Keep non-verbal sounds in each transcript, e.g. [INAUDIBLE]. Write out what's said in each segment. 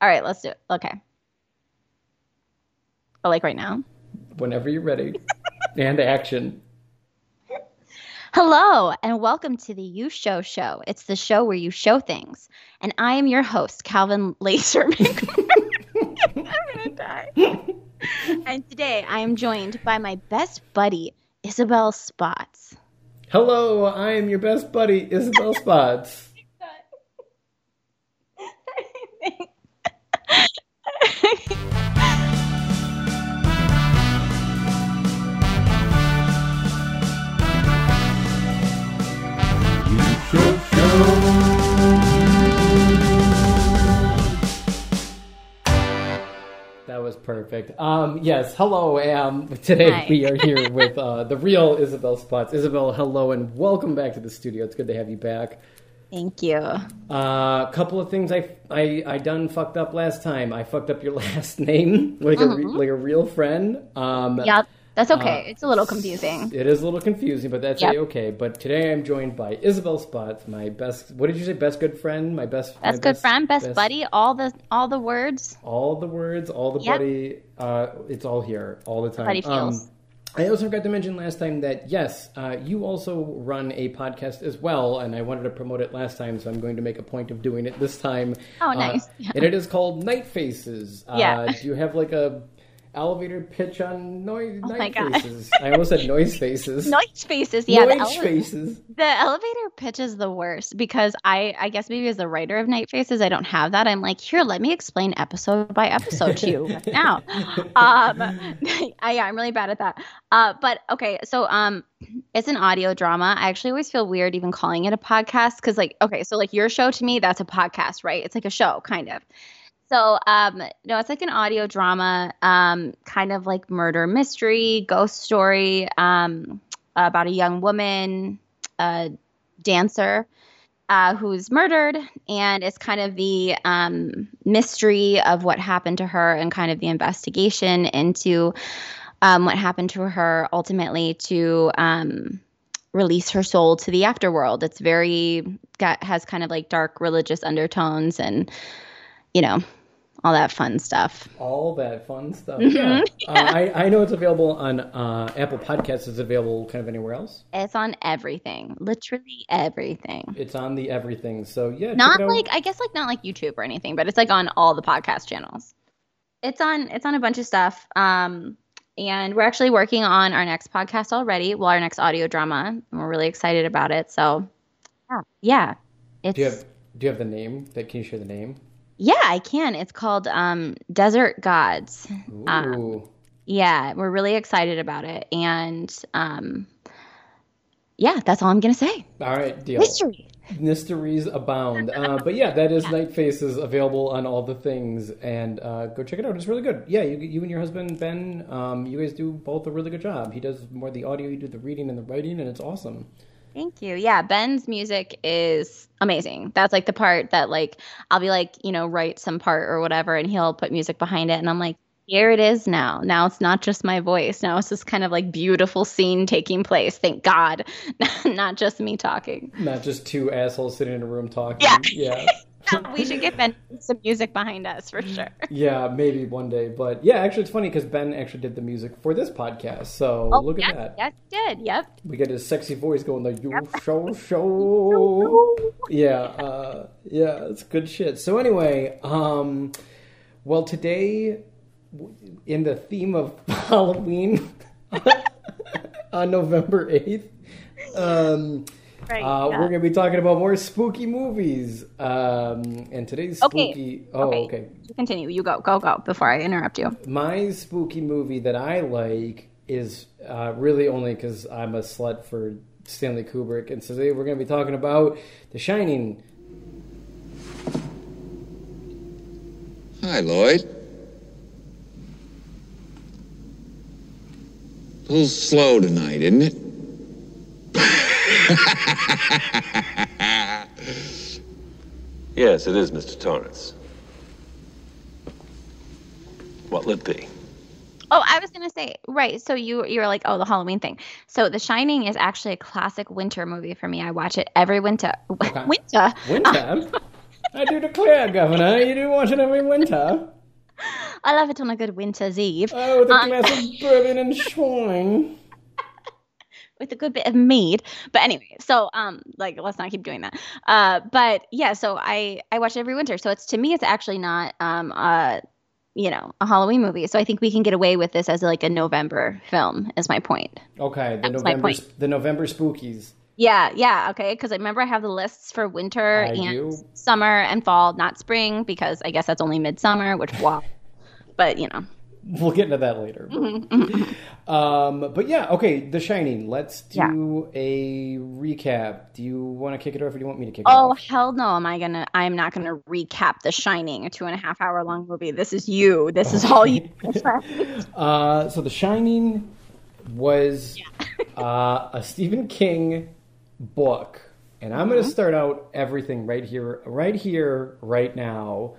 All right, let's do it. Okay. Oh, like right now? Whenever you're ready. [LAUGHS] and action. Hello, and welcome to the You Show Show. It's the show where you show things. And I am your host, Calvin Laserman. [LAUGHS] I'm going to die. and today I am joined by my best buddy, Isabelle Spotts. Hello, I am your best buddy, Isabelle Spotts. That was perfect. Um, yes, hello. Um, today Hi. we are here with uh, the real Isabelle Spotts. Isabelle, hello, and welcome back to the studio. It's good to have you back. Thank you. A uh, couple of things I, I I done fucked up last time. I fucked up your [LAUGHS] last name like a re- like a real friend. Um, Yeah, that's okay. it's a little confusing. It is a little confusing, but that's Yep. okay. But today I'm joined by Isabelle Spotts, my best. What did you say? Best good friend, my best. my That's good friend, best, buddy, all the all the words. All the words, all the Yep. buddy. Uh, it's all here all the time. Buddy feels. Um, I also forgot to mention last time that yes, uh, you also run a podcast as well, and I wanted to promote it last time, so I'm going to make a point of doing it this time. Oh, Uh, nice. Yeah. [LAUGHS] And it is called Night Faces. Uh, Yeah. Do you have like a elevator pitch on noise, Oh Night. Faces? I almost said noise faces. [LAUGHS] Noise faces, yeah. the ele- faces. The elevator pitch is the worst because I, I guess maybe as a writer of Night Faces, I don't have that. I'm like, here, let me explain episode by episode to you right now. [LAUGHS] Um, [LAUGHS] I, yeah, I'm really bad at that. Uh, but okay, so um, it's an audio drama. I actually always feel weird even calling it a podcast because, like, okay, so like your show to me, that's a podcast, right? It's like a show, kind of. So, um, no, it's like an audio drama, um, kind of like murder mystery, ghost story, um, about a young woman, a dancer, uh, who's murdered, and it's kind of the um, mystery of what happened to her and kind of the investigation into um, what happened to her ultimately to um, release her soul to the afterworld. It's very got has kind of like dark religious undertones and you know all that fun stuff. all that fun stuff. Mhm. Yeah, [LAUGHS] Uh, I, I know it's available on uh, Apple Podcasts. Is it available kind of anywhere else? It's on everything, literally everything. It's on the everything. So yeah, Not like I guess like not like YouTube or anything, but it's like on all the podcast channels. It's on it's on a bunch of stuff. Um and we're actually working on our next podcast already, well our next audio drama, and we're really excited about it. So yeah, yeah. It's Do you have Do you have the name? That can you share the name? Yeah, I can. It's called um Desert Gods. Ooh, Yeah, we're really excited about it. And um yeah, that's all I'm gonna say. all right, deal. Mystery. Mysteries abound. Uh, but yeah, that is Night Faces available on all the things, and uh, go check it out. It's really good. Yeah, you, you and your husband Ben, um, you guys do both a really good job. He does more the audio, you do the reading and the writing, and it's awesome. Thank you. Yeah, Ben's music is amazing. That's like the part that like I'll be like, you know, write some part or whatever and he'll put music behind it and I'm like, here it is now. Now it's not just my voice. Now it's this kind of like beautiful scene taking place. Thank God. [LAUGHS] not just me talking. Not just two assholes sitting in a room talking. Yeah. yeah. [LAUGHS] [LAUGHS] we should get Ben some music behind us for sure. Yeah, maybe one day. But yeah, actually, it's funny because Ben actually did the music for this podcast. So Oh, look yes, at that. Yes, he did. Yep. We get his sexy voice going like "You show [LAUGHS] show." [LAUGHS] Yeah, uh, yeah, it's good shit. So anyway, um, well, today, in the theme of Halloween, on November eighth. Um, Right. uh, yeah. We're going to be talking about more spooky movies. Um, and today's Okay, spooky. Oh, okay. okay. Continue. You go. Go go before I interrupt you. My spooky movie that I like is uh, really only because I'm a slut for Stanley Kubrick. And today we're going to be talking about The Shining. Hi, Lloyd. A little slow tonight, isn't it? [LAUGHS] Yes, it is, Mr. Torrance. What'll it be? Oh, I was gonna say right. So you you were like, oh, the Halloween thing. So The Shining is actually a classic winter movie for me. I watch it every winter. [LAUGHS] Winter. Winter. I do declare, Governor, you do watch it every winter. [LAUGHS] I love it on a good winter's eve Oh, with a Um, glass of bourbon and wine. With a good bit of mead. But anyway, so um, like let's not keep doing that. Uh, but yeah, so I I watch it every winter. So it's to me, it's actually not um uh you know a Halloween movie. So I think we can get away with this as like a November film. Is my point. Okay, the That's my November point. the November spookies. Yeah, yeah, okay. Because I remember I have the lists for winter I and do. summer and fall, not spring, because I guess that's only midsummer, which wow. [LAUGHS] But you know, [LAUGHS] We'll get into that later. Mm-hmm, [LAUGHS] um, but yeah, okay, The Shining. Let's do a recap. Do you want to kick it off, or do you want me to kick it off? oh hell no, am I gonna? I'm not gonna recap The Shining, a two and a half hour long movie. This is you. This is all you. [LAUGHS] Uh, so The Shining was uh, a Stephen King book, and I'm Mm-hmm. going to start out everything right here, right here, right now.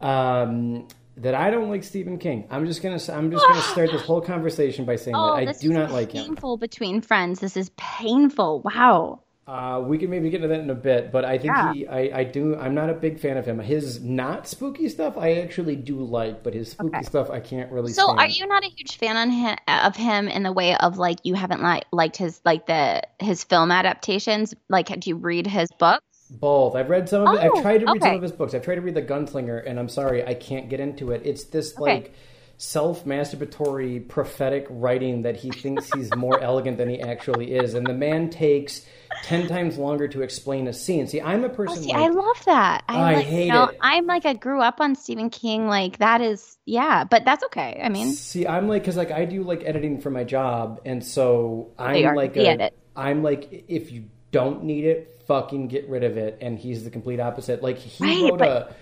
Um, that I don't like Stephen King. I'm just gonna I'm just gonna start this whole conversation by saying Oh, that I do not like him. Painful between friends. This is painful. Wow. Uh, we can maybe get into that in a bit, but I think Yeah. he, I, I do. I'm not a big fan of him. His not spooky stuff, I actually do like, but his spooky Okay. stuff, I can't really. So, stand. are you not a huge fan on him, of him in the way of like you haven't like liked his like the his film adaptations? Like, do you read his books? Both. I've read some of it. Oh, I've tried to read some of his books. I've tried to read The Gunslinger, and I'm sorry, I can't get into it. It's this Okay. like self-masturbatory prophetic writing that he thinks he's more [LAUGHS] elegant than he actually is, and the man takes ten times longer to explain a scene. See, I'm a Oh, person see, like I love that. I like, hate you know, it. I'm like I grew up on Stephen King. Like that is yeah, but that's okay. I mean, See, I'm like, because like I do like editing for my job, and so I'm like, a, edit. I'm like, if you don't need it, fucking get rid of it. And he's the complete opposite. Like he Right, wrote but- a,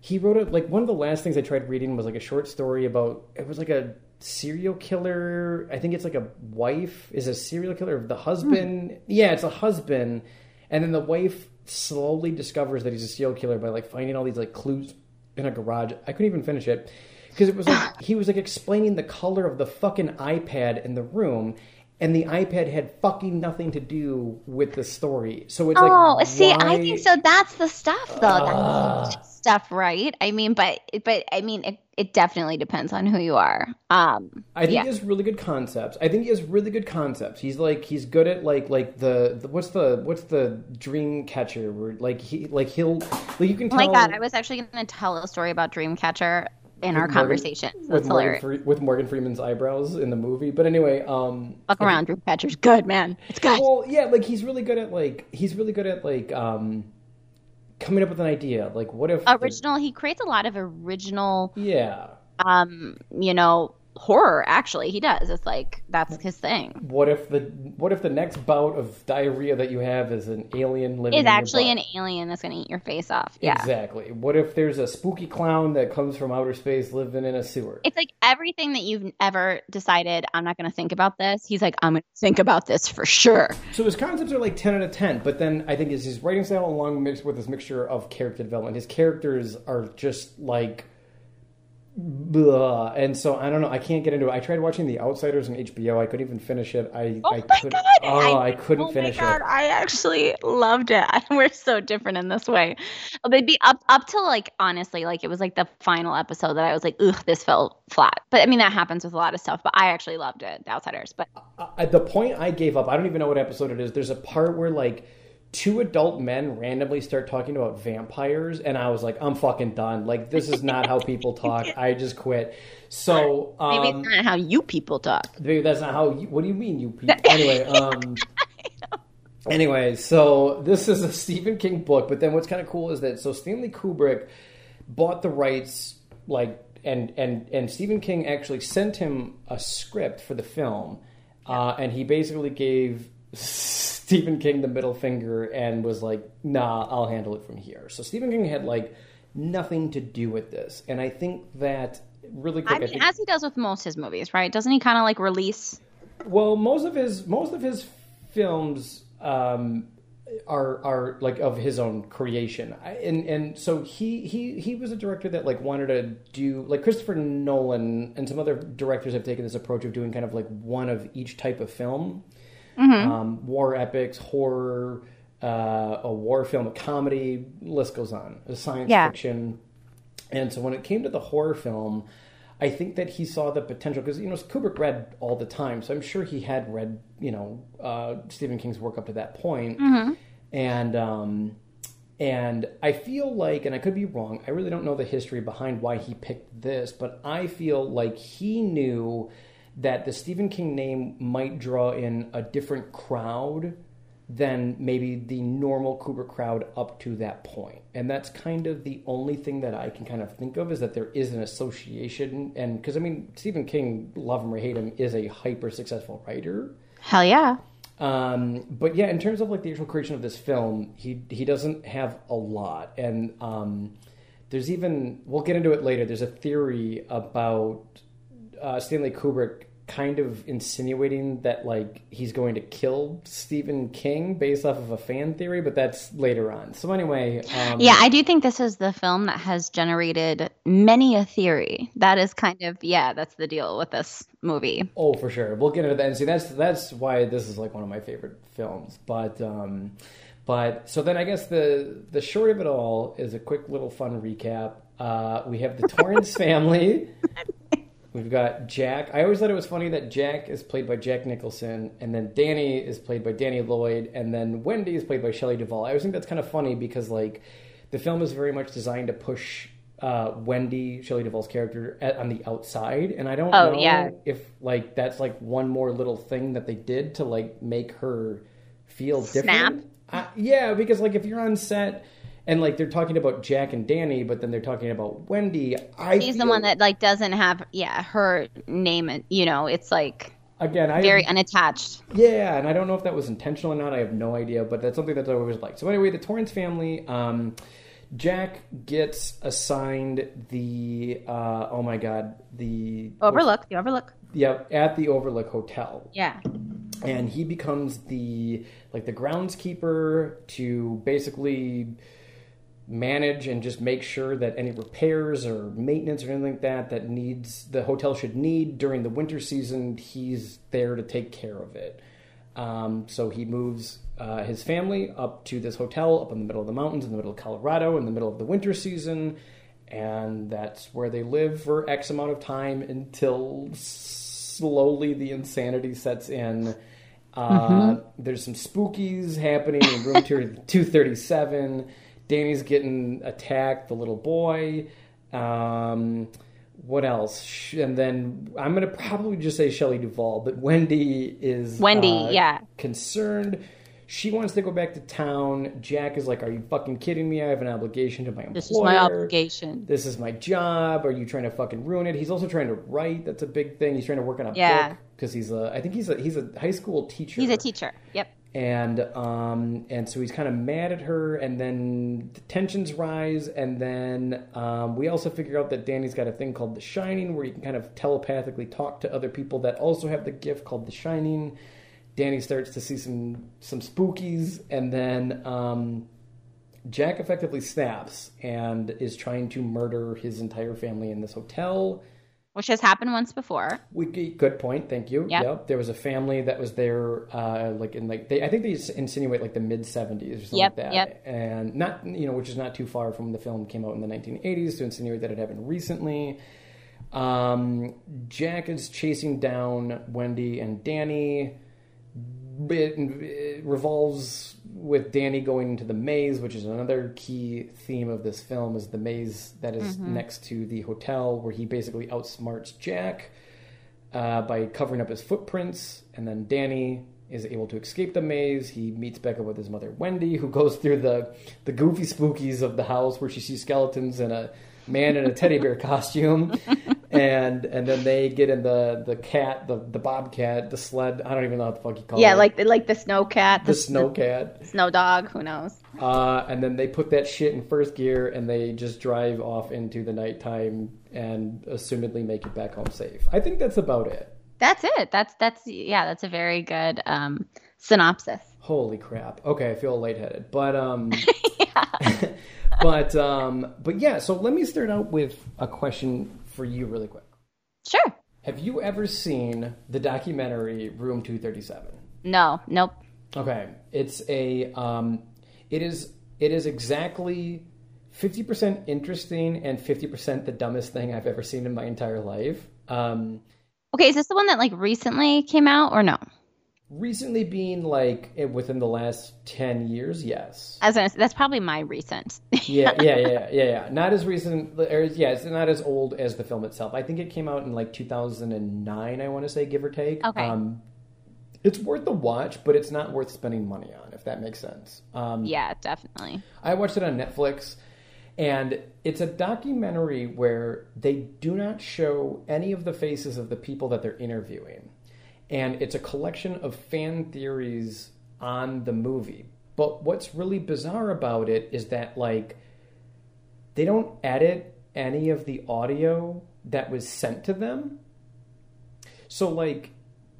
he wrote a like one of the last things I tried reading was like a short story about it was like a serial killer. I think it's like a wife is a serial killer. Of the husband, Hmm. yeah, it's a husband, and then the wife slowly discovers that he's a serial killer by like finding all these like clues in a garage. I couldn't even finish it because it was like [SIGHS] he was like explaining the color of the fucking iPad in the room. And the iPad had fucking nothing to do with the story. So it's oh, like, oh, see, I think so. That's the stuff, though. That's stuff, right? I mean, but but I mean, it, it definitely depends on who you are. Um, I think yeah. he has really good concepts. I think he has really good concepts. He's like he's good at like like the, the what's the what's the dream catcher where like he like he'll like you can Oh tell my god, I was actually going to tell a story about Dreamcatcher in our Morgan- conversation. with That's Morgan. Fre- with Morgan Freeman's eyebrows in the movie. But anyway, um Fuck around, Drew Dreamcatcher's good, man. It's good. well yeah, like he's really good at like he's really good at like um coming up with an idea. Like what if the- original. He creates a lot of original, yeah. um, you know, horror. Actually, he does. It's like that's his thing. What if the what if the next bout of diarrhea that you have is an alien living Is actually an alien that's going to eat your face off. Yeah. Exactly. What if there's a spooky clown that comes from outer space living in a sewer? It's like everything that you've ever decided, I'm not going to think about this. He's like, I'm going to think about this for sure. So his concepts are like ten out of ten, but then I think is his writing style along mixed with this mixture of character development. His characters are just like, blah. and so I don't know. I can't get into it. I tried watching The Outsiders on HBO. I couldn't even finish it. I Oh I my couldn't. god! Oh, I, couldn't oh finish my god, it. I actually loved it. [LAUGHS] We're so different in this way. They'd be up up to like honestly, like it was like the final episode that I was like, ugh, this felt flat. But I mean that happens with a lot of stuff. But I actually loved it, The Outsiders. But At the point I gave up, I don't even know what episode it is. There's a part where like two adult men randomly start talking about vampires, and I was like, I'm fucking done. Like this is not how people [LAUGHS] talk. I just quit. So um, maybe it's not how you people talk. Maybe that's not how. You, what do you mean, you people? Anyway, [LAUGHS] um, anyway, so this is a Stephen King book, but then what's kind of cool is that so Stanley Kubrick bought the rights, like, and and and Stephen King actually sent him a script for the film, uh, and he basically gave Stephen King the middle finger and was like, "Nah, I'll handle it from here." So Stephen King had like nothing to do with this, and I think that really quick. I mean, think, as he does with most his movies, right? Doesn't he kind of like release? Well, most of his most of his films um, are are like of his own creation, I- and and so he he he was a director that like wanted to do like Christopher Nolan and some other directors have taken this approach of doing kind of like one of each type of film, um, war epics, horror. uh, a war film, a comedy. List goes on. A science Yeah. fiction. And so when it came to the horror film, I think that he saw the potential because you know Kubrick read all the time, so I'm sure he had read you know uh, Stephen King's work up to that point. and um, and I feel like, and I could be wrong, I really don't know the history behind why he picked this, but I feel like he knew that the Stephen King name might draw in a different crowd than maybe the normal Kubrick crowd up to that point. And that's kind of the only thing that I can kind of think of is that there is an association. And because, I mean, Stephen King, love him or hate him, is a hyper successful writer. Hell yeah. Um, but yeah, in terms of like the actual creation of this film, he he doesn't have a lot, and um, there's even we'll get into it later. There's a theory about uh, Stanley Kubrick kind of insinuating that like he's going to kill Stephen King based off of a fan theory, but that's later on. So anyway, um, Yeah, I do think this is the film that has generated many a theory. That is kind of yeah, that's the deal with this movie. Oh, for sure. We'll get into that. And see, that's that's why this is like one of my favorite films. But um, but so then I guess the the short of it all is a quick little fun recap. Uh, we have the Torrance [LAUGHS] family. [LAUGHS] We've got Jack. I always thought it was funny that Jack is played by Jack Nicholson, and then Danny is played by Danny Lloyd, and then Wendy is played by Shelley Duvall. I always think that's kind of funny because like the film is very much designed to push uh, Wendy Shelley Duvall's character at, on the outside, and I don't Oh, know yeah. if like that's like one more little thing that they did to like make her feel Snap? different. Uh, yeah, because like if you're on set and like they're talking about Jack and Danny, but then they're talking about Wendy. I She's the one that like doesn't have yeah her name. You know, it's like again I very unattached. Yeah, and I don't know if that was intentional or not. I have no idea, but that's something that I always like. So anyway, the Torrance family. Um, Jack gets assigned the uh, oh my god the Overlook, the Overlook. yeah at the Overlook Hotel, Yeah. and he becomes the like the groundskeeper to basically manage and just make sure that any repairs or maintenance or anything like that that needs the hotel should need during the winter season he's there to take care of it. Um, so he moves uh, his family up to this hotel up in the middle of the mountains in the middle of colorado in the middle of the winter season. And that's where they live for x amount of time until slowly the insanity sets in. Uh, There's some spookies happening in room 237. Danny's getting attacked, the little boy. Um, what else? And then I'm going to probably just say Shelley Duvall, but Wendy is Wendy, uh, yeah. concerned. She wants to go back to town. Jack is like, "Are you fucking kidding me? I have an obligation to my employer. This is my obligation. This is my job. Are you trying to fucking ruin it?" He's also trying to write. That's a big thing. He's trying to work on a Yeah. book because he's a. I think he's a he's a high school teacher. He's a teacher. Yep. And um and so he's kind of mad at her, and then the tensions rise, and then um, we also figure out that Danny's got a thing called the Shining, where you can kind of telepathically talk to other people that also have the gift called the Shining. Danny starts to see some some spookies, and then um, Jack effectively snaps and is trying to murder his entire family in this hotel. Which has happened once before. We, good point. Thank you. Yeah. Yep. There was a family that was there, uh, like in like they. I think they insinuate like the mid seventies or something Yep, like that. yep. And not you know, which is not too far from when the film came out in the nineteen eighties to insinuate that it happened recently. Um, Jack is chasing down Wendy and Danny. It revolves with Danny going into the maze, which is another key theme of this film, is the maze that is next to the hotel, where he basically outsmarts Jack uh, by covering up his footprints, and then Danny is able to escape the maze. He meets back up with his mother Wendy, who goes through the the goofy spookies of the house, where she sees skeletons and a man in a teddy bear costume, [LAUGHS] and and then they get in the the cat, the the bobcat, the sled. I don't even know what the fuck you call Yeah, it. like like the snow cat, the snow cat. snow dog. Who knows? Uh, and then they put that shit in first gear and they just drive off into the nighttime and assumedly make it back home safe. I think that's about it. That's it. That's that's yeah. That's a very good um, synopsis. Holy crap. Okay, I feel lightheaded. But um [LAUGHS] [LAUGHS] [LAUGHS] but um but yeah, so let me start out with a question for you really quick. Sure. Have you ever seen the documentary Room 237? No. Nope. Okay, it's a um, it is it is exactly fifty percent interesting and fifty percent the dumbest thing I've ever seen in my entire life. Um, Okay, is this the one that like recently came out or no? Recently being like eh, within the last ten years, yes. As was that's probably my recent. yeah, [LAUGHS] yeah, yeah, yeah, yeah. Not as recent, or yeah, it's not as old as the film itself. I think it came out in like 2009. I want to say, give or take. Okay. Um, it's worth the watch, but it's not worth spending money on, if that makes sense. Um, yeah, definitely. I watched it on Netflix, and it's a documentary where they do not show any of the faces of the people that they're interviewing. And it's a collection of fan theories on the movie. But what's really bizarre about it is that, like, they don't edit any of the audio that was sent to them. So, like,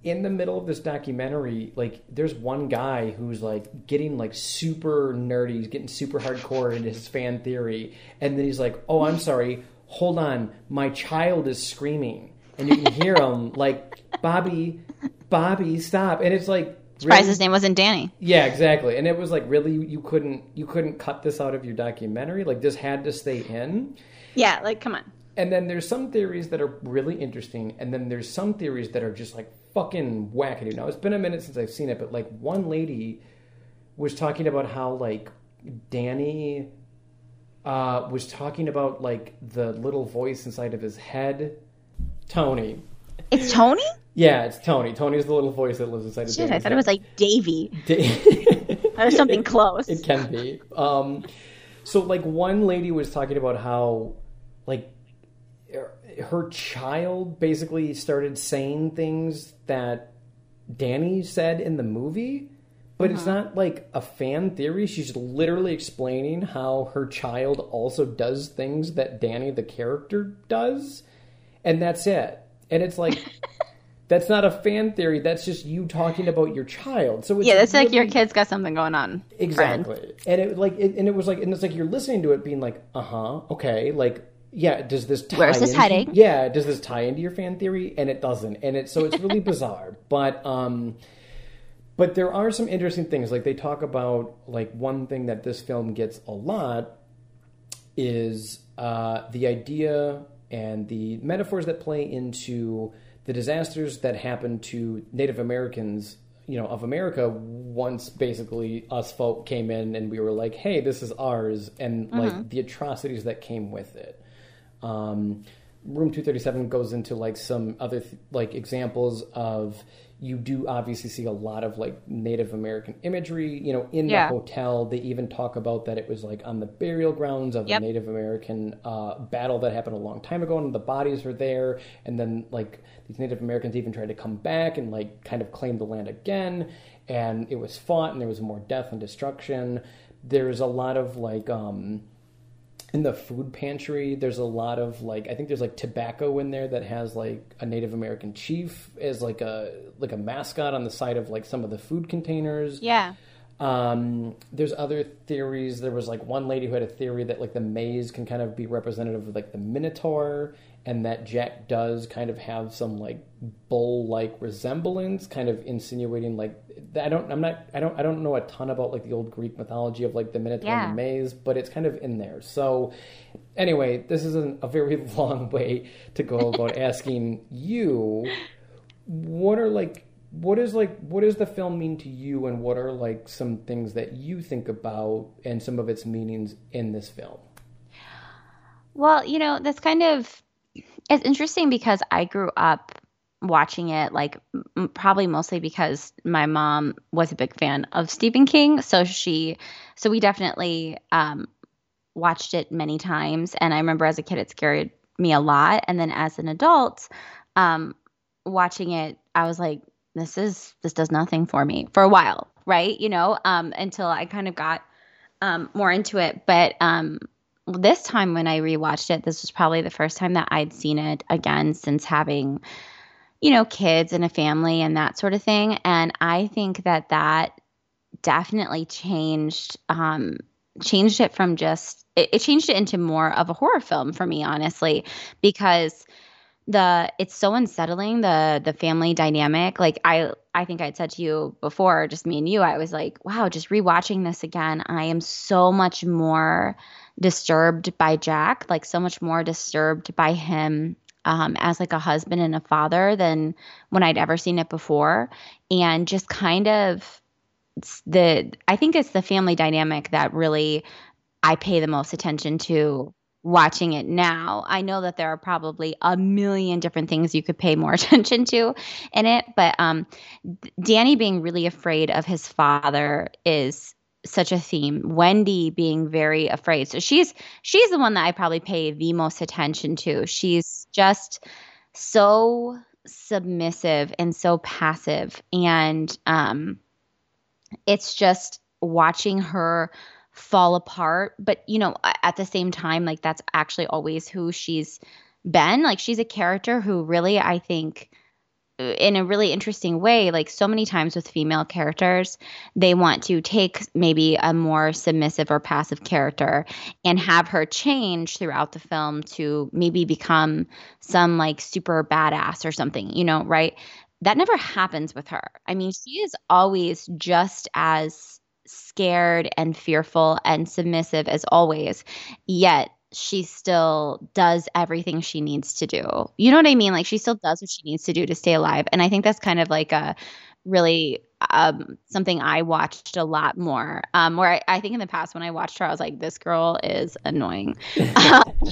in the middle of this documentary, like there's one guy who's like getting like super nerdy, he's getting super hardcore into his fan theory, and then he's like, "Oh, I'm sorry, hold on, my child is screaming," and you can hear him like, "Bobby, Bobby, stop!" And it's like, Surprised really- his name wasn't Danny. yeah, exactly. And it was like, really, you couldn't you couldn't cut this out of your documentary. Like this had to stay in. Yeah, like come on. And then there's some theories that are really interesting, and then there's some theories that are just like fucking wackadoo. Now it's been a minute since I've seen it, but like one lady was talking about how like Danny uh, was talking about like the little voice inside of his head. Tony. It's Tony? Yeah, it's Tony. Tony's the little voice that lives inside of Shit, I thought head. it was like Davy. Da- [LAUGHS] was something [LAUGHS] close. It can be. Um, so, like, one lady was talking about how, like, her- her child basically started saying things that Danny said in the movie, but it's not like a fan theory. She's literally explaining how her child also does things that Danny, the character, does, and that's it. And it's like. [LAUGHS] That's not a fan theory. That's just you talking about your child. So it's yeah, that's like your kid's got something going on. friend. Exactly. And it like it, and it was like and it's like you're listening to it being like, "Uh-huh, okay." Like, yeah, does this tie Where's this into- heading? Yeah, does this tie into your fan theory? And it doesn't. And it so it's really [LAUGHS] bizarre. But um but there are some interesting things like they talk about like one thing that this film gets a lot is uh, the idea and the metaphors that play into the disasters that happened to Native Americans, you know, of America once basically us folk came in and we were like, hey, this is ours, and like the atrocities that came with it. Um, Room 237 goes into like some other th- like examples of you do obviously see a lot of like Native American imagery. You know, in Yeah. the hotel, they even talk about that it was like on the burial grounds of Yep. a Native American uh, battle that happened a long time ago, and the bodies were there. And then like these Native Americans even tried to come back and like kind of claim the land again, and it was fought, and there was more death and destruction. There's a lot of like. um in the food pantry there's a lot of like i think there's like tobacco in there that has like a native american chief as like a like a mascot on the side of like some of the food containers Yeah. um, there's other theories. There was like one lady who had a theory that like the maze can kind of be representative of like the Minotaur, and that Jack does kind of have some like bull-like resemblance, kind of insinuating like I don't I'm not I don't I don't know a ton about like the old Greek mythology of like the Minotaur Yeah. and the maze, but it's kind of in there. So anyway, this is an, a very [LAUGHS] long way to go about [LAUGHS] asking you what are like what is like what does the film mean to you and what are like some things that you think about and some of its meanings in this film Well, you know, that's kind of it's interesting because I grew up watching it like m- probably mostly because my mom was a big fan of Stephen King, so she so we definitely um watched it many times. And I remember as a kid it scared me a lot. And then as an adult um watching it I was like this is this does nothing for me for a while, right? You know, um until I kind of got um more into it, but um this time when I rewatched it, this was probably the first time that I'd seen it again since having, you know, kids and a family and that sort of thing. And I think that that definitely changed, um, changed it from just, it, it changed it into more of a horror film for me, honestly, because the it's so unsettling the the family dynamic like i i think i'd said to you before just me and you i was like wow just rewatching this again i am so much more disturbed by jack like so much more disturbed by him um, as like a husband and a father than when i'd ever seen it before and just kind of the i think it's the family dynamic that really i pay the most attention to watching it now, I know that there are probably a million different things you could pay more [LAUGHS] attention to in it. But um, Danny being really afraid of his father is such a theme. Wendy being very afraid. So she's she's the one that I probably pay the most attention to. She's just so submissive and so passive and um it's just watching her fall apart. But, you know, at the same time, like that's actually always who she's been. Like she's a character who really, I think, in a really interesting way, like so many times with female characters, they want to take maybe a more submissive or passive character and have her change throughout the film to maybe become some like super badass or something, you know, right? That never happens with her. I mean, she is always just as scared and fearful and submissive as always, yet she still does everything she needs to do. You know what I mean? Like she still does what she needs to do to stay alive. And I think that's kind of like a really um, something I watched a lot more. Um, where I, I, think in the past when I watched her, I was like, this girl is annoying. [LAUGHS] [LAUGHS]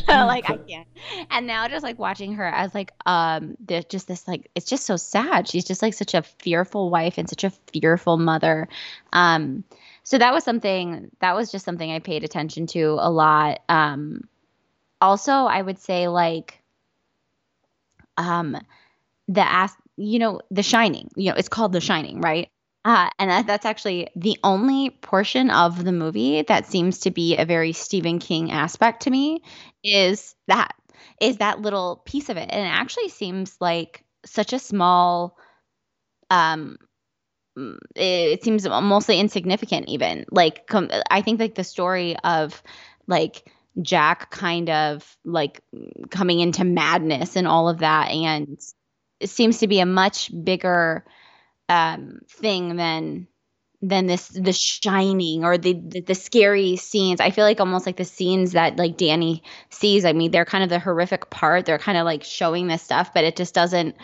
like I can't. And now just like watching her as like um just this like it's just so sad. She's just like such a fearful wife and such a fearful mother. Um so that was something that was just something I paid attention to a lot. Um, also, I would say like um, the ask, you know, The Shining. You know, it's called The Shining, right? Uh, and that, that's actually the only portion of the movie that seems to be a very Stephen King aspect to me. Is that is that little piece of it, and it actually seems like such a small um Mm, it, seems mostly insignificant even like com- i think like the story of like jack kind of like coming into madness and all of that. And it seems to be a much bigger um thing than than this the shining or the, the, the scary scenes. I feel like almost like the scenes that like danny sees i mean they're kind of the horrific part. They're kind of like showing this stuff but it just doesn't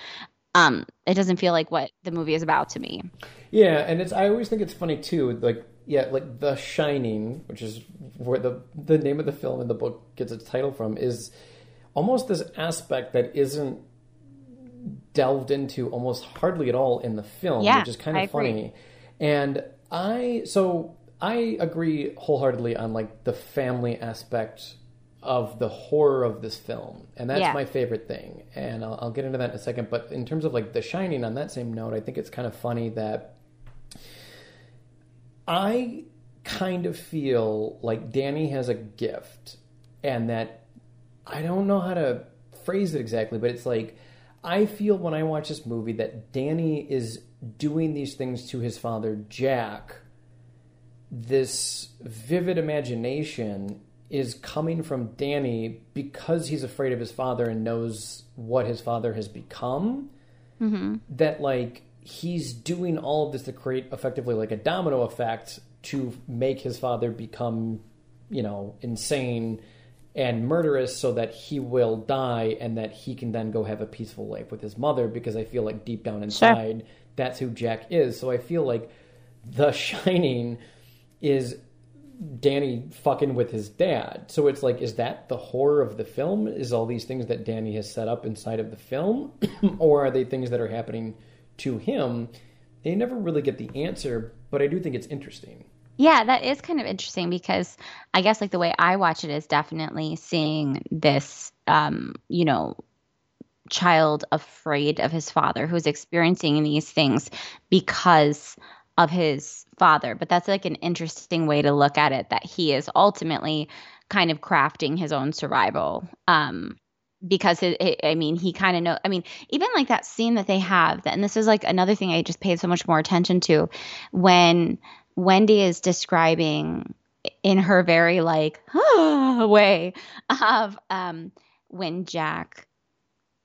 um it doesn't feel like what the movie is about to me. Yeah, and it's I always think it's funny too, like yeah, like The Shining, which is where the the name of the film in the book gets its title from, is almost this aspect that isn't delved into almost hardly at all in the film, yeah, which is kind of funny. Agree. And I so I agree wholeheartedly on like the family aspect of the horror of this film, and that's yeah. my favorite thing. And I'll, I'll, get into that in a second. But in terms of like The Shining, on that same note, I think it's kind of funny that I kind of feel like Danny has a gift, and that I don't know how to phrase it exactly, but it's like I feel when I watch this movie that Danny is doing these things to his father, Jack. This vivid imagination is coming from Danny because he's afraid of his father and knows what his father has become. Mm-hmm. That, like, he's doing all of this to create effectively like a domino effect to make his father become, you know, insane and murderous so that he will die and that he can then go have a peaceful life with his mother because I feel like deep down inside sure. that's who Jack is. So I feel like The Shining is Danny fucking with his dad. So it's like, is that the horror of the film? Is all these things that Danny has set up inside of the film? [CLEARS THROAT] or are they things that are happening to him, they never really get the answer, but I do think it's interesting. Yeah, that is kind of interesting because I guess like the way I watch it is definitely seeing this um, you know, child afraid of his father who's experiencing these things because of his father. But that's like an interesting way to look at it that he is ultimately kind of crafting his own survival. Um, because it, it, I mean, he kind of know. I mean, even like that scene that they have, and this is like another thing I just paid so much more attention to when Wendy is describing in her very like [GASPS] way of um, when Jack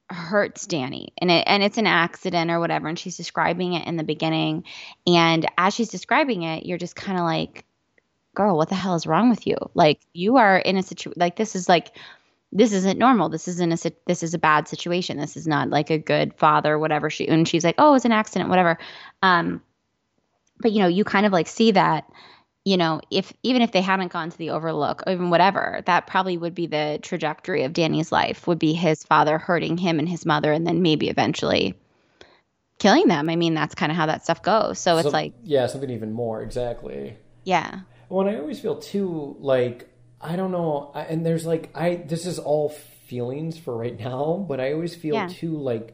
hurts Danny and it and it's an accident or whatever and she's describing it in the beginning and as she's describing it you're just kind of like girl what the hell is wrong with you like you are in a situation like this is like this isn't normal this isn't a this is a bad situation this is not like a good father whatever she and she's like oh it's an accident whatever um but you know you kind of like see that you know, if even if they hadn't gone to the overlook or even whatever, that probably would be the trajectory of Danny's life, would be his father hurting him and his mother and then maybe eventually killing them. I mean, that's kind of how that stuff goes. So it's like, yeah, something even more exactly. yeah. Well, and I always feel too like I don't know, I, and there's like I this is all feelings for right now, but I always feel Yeah. too like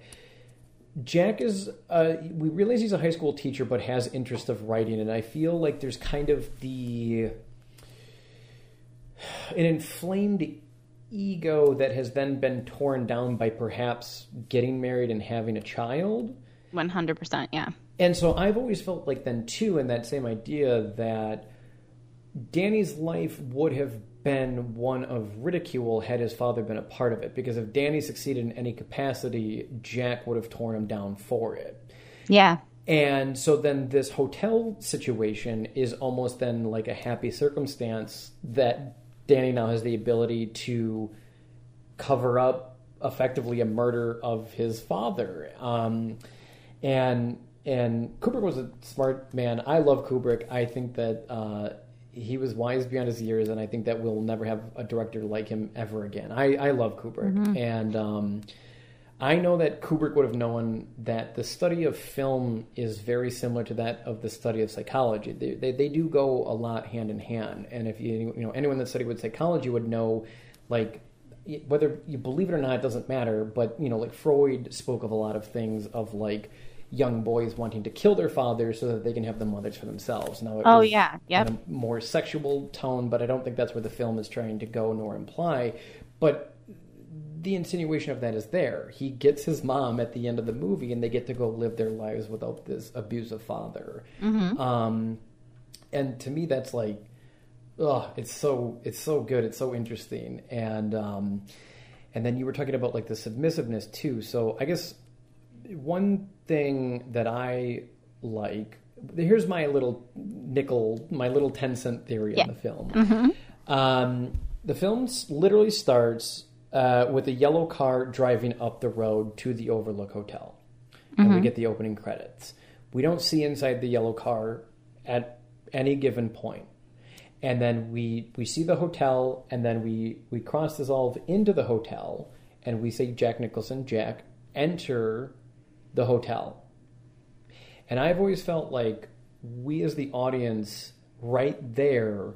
Jack is uh we realize he's a high school teacher but has interest of writing and I feel like there's kind of the an inflamed ego that has then been torn down by perhaps getting married and having a child. 100%. Yeah. And so I've always felt like then too in that same idea that Danny's life would have been one of ridicule had his father been a part of it. Because if Danny succeeded in any capacity, Jack would have torn him down for it. Yeah. And so then this hotel situation is almost then like a happy circumstance that Danny now has the ability to cover up effectively a murder of his father. Um, and and Kubrick was a smart man. I love Kubrick. I think that uh, he was wise beyond his years, and I think that we'll never have a director like him ever again. I, I love Kubrick, and um, I know that Kubrick would have known that the study of film is very similar to that of the study of psychology. They, they, they do go a lot hand in hand, and if you you know anyone that studied with psychology would know, like whether you believe it or not, it doesn't matter. But you know, like Freud spoke of a lot of things of like young boys wanting to kill their fathers so that they can have the mothers for themselves. Now, it Oh, was yeah. Yep. more sexual tone, but I don't think that's where the film is trying to go nor imply. But the insinuation of that is there. He gets his mom at the end of the movie, and they get to go live their lives without this abusive father. Um, and to me, that's like, oh, it's so it's so good. It's so interesting, and um, and then you were talking about like the submissiveness too. So I guess one thing that I like. Here's my little nickel, my little ten cent theory Yeah. on the film. Um, the film literally starts uh, with a yellow car driving up the road to the Overlook Hotel, and we get the opening credits. We don't see inside the yellow car at any given point, and then we we see the hotel, and then we we cross dissolve into the hotel, and we say Jack Nicholson, Jack, enter the hotel. And I've always felt like we as the audience right there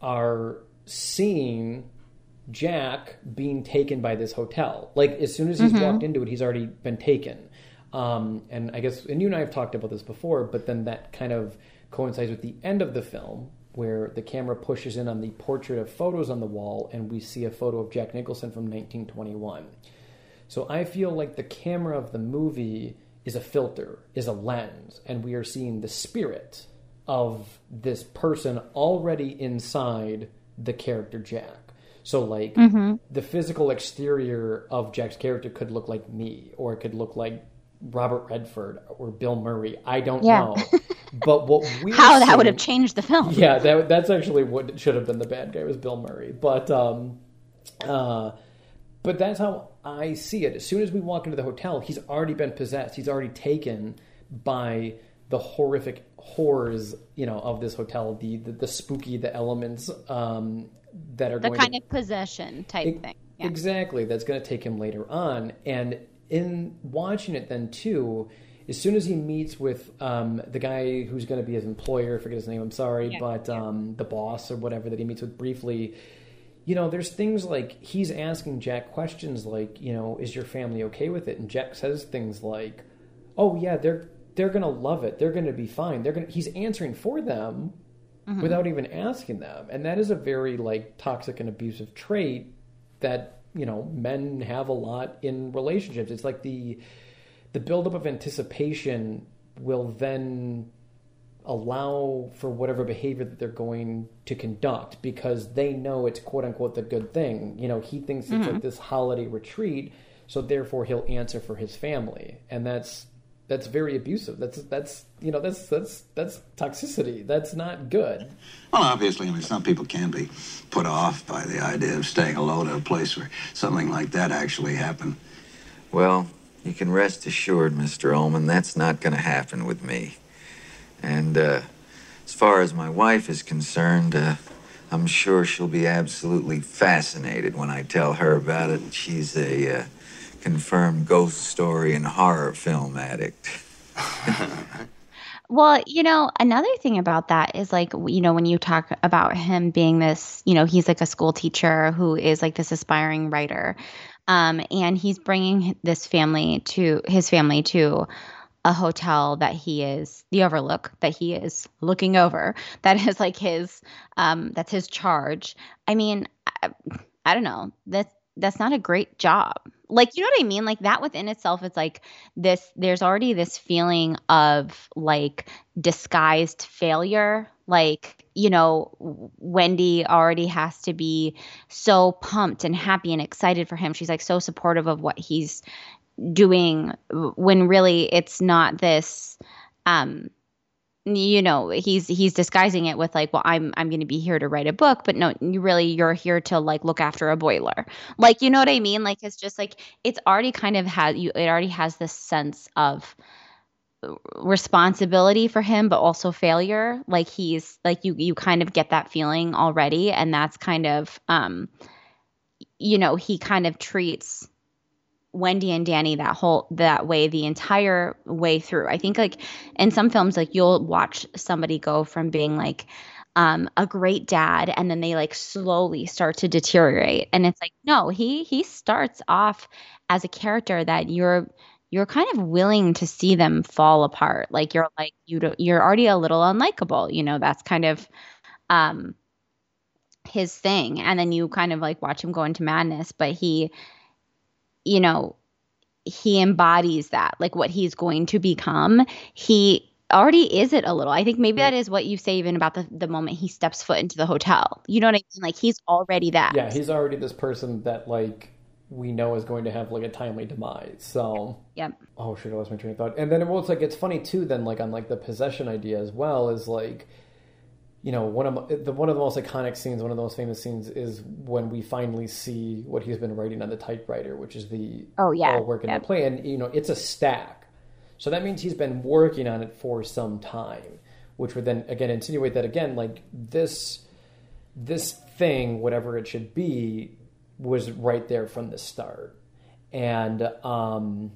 are seeing Jack being taken by this hotel. Like as soon as he's walked into it, he's already been taken. Um, and I guess, and you and I have talked about this before, but then that kind of coincides with the end of the film where the camera pushes in on the portrait of photos on the wall and we see a photo of Jack Nicholson from 1921. So I feel like the camera of the movie is a filter, is a lens, and we are seeing the spirit of this person already inside the character Jack. So like the physical exterior of Jack's character could look like me, or it could look like Robert Redford or Bill Murray. I don't Yeah. know. [LAUGHS] But what we How that would have changed the film. yeah, that, that's actually what should have been the bad guy was Bill Murray. But um, uh, but that's how I see it. As soon as we walk into the hotel, he's already been possessed. He's already taken by the horrific horrors, you know, of this hotel. The the, the spooky, the elements um, that are The kind to of possession type thing. Yeah. Exactly. That's going to take him later on. And in watching it, then too, as soon as he meets with um, the guy who's going to be his employer, I forget his name. I'm sorry, Yeah, but um, the boss or whatever that he meets with briefly. You know, there's things like he's asking Jack questions like, you know, is your family okay with it? And Jack says things like, "Oh yeah, they're they're gonna love it. They're gonna be fine. They're gonna." He's answering for them mm-hmm. without even asking them, and that is a very like toxic and abusive trait that you know men have a lot in relationships. It's like the the buildup of anticipation will then allow for whatever behavior that they're going to conduct because they know it's quote unquote the good thing. You know, he thinks it's like mm-hmm. this holiday retreat. so therefore he'll answer for his family, and that's that's very abusive. That's that's you know that's that's that's toxicity. That's not good. Well, obviously, I mean, some people can be put off by the idea of staying alone in a place where something like that actually happened. Well, you can rest assured, Mr. Ullman, that's not going to happen with me. And uh, as far as my wife is concerned, uh, I'm sure she'll be absolutely fascinated when I tell her about it. She's a uh, confirmed ghost story and horror film addict. [LAUGHS] Well, you know, another thing about that is like, you know, when you talk about him being this, you know, he's like a school teacher who is like this aspiring writer. Um, and he's bringing this family to his family to a hotel that he is the overlook that he is looking over. [LAUGHS] That is like his um that's his charge. I mean I, I don't know. That's that's not a great job. Like you know what i mean? Like that within itself it's like this there's already this feeling of like disguised failure. Like you know wendy already has to be so pumped and happy and excited for him. She's like so supportive of what he's doing when really it's not this um you know he's he's disguising it with like well i'm i'm going to be here to write a book but no you really you're here to like look after a boiler. Like you know what i mean? Like it's just like it's already kind of had you it already has this sense of responsibility for him but also failure. Like he's like you you kind of get that feeling already and that's kind of um you know he kind of treats Wendy and Danny that whole that way the entire way through. I think like in some films like you'll watch somebody go from being like um, a great dad and then they like slowly start to deteriorate. And it's like no he he starts off as a character that you're you're kind of willing to see them fall apart. Like you're like you do, you're already a little unlikable you know that's kind of um his thing. And then you kind of like watch him go into madness but he you know, he embodies that, like what he's going to become. He already is it a little. I think maybe that is what you say even about the, the moment he steps foot into the hotel. You know what I mean? Like he's already that. Yeah, he's already this person that like we know is going to have like a timely demise. So Yep. Oh shit, I lost my train of thought. And then it was like it's funny too. Then like on like the possession idea as well is like you know, one of the one of the most iconic scenes, one of the most famous scenes, is when we finally see what he's been writing on the typewriter, which is the oh yeah, all work in yep. the play, and you know, it's a stack, so that means he's been working on it for some time, which would then again insinuate that again, like this, this thing, whatever it should be, was right there from the start, and um,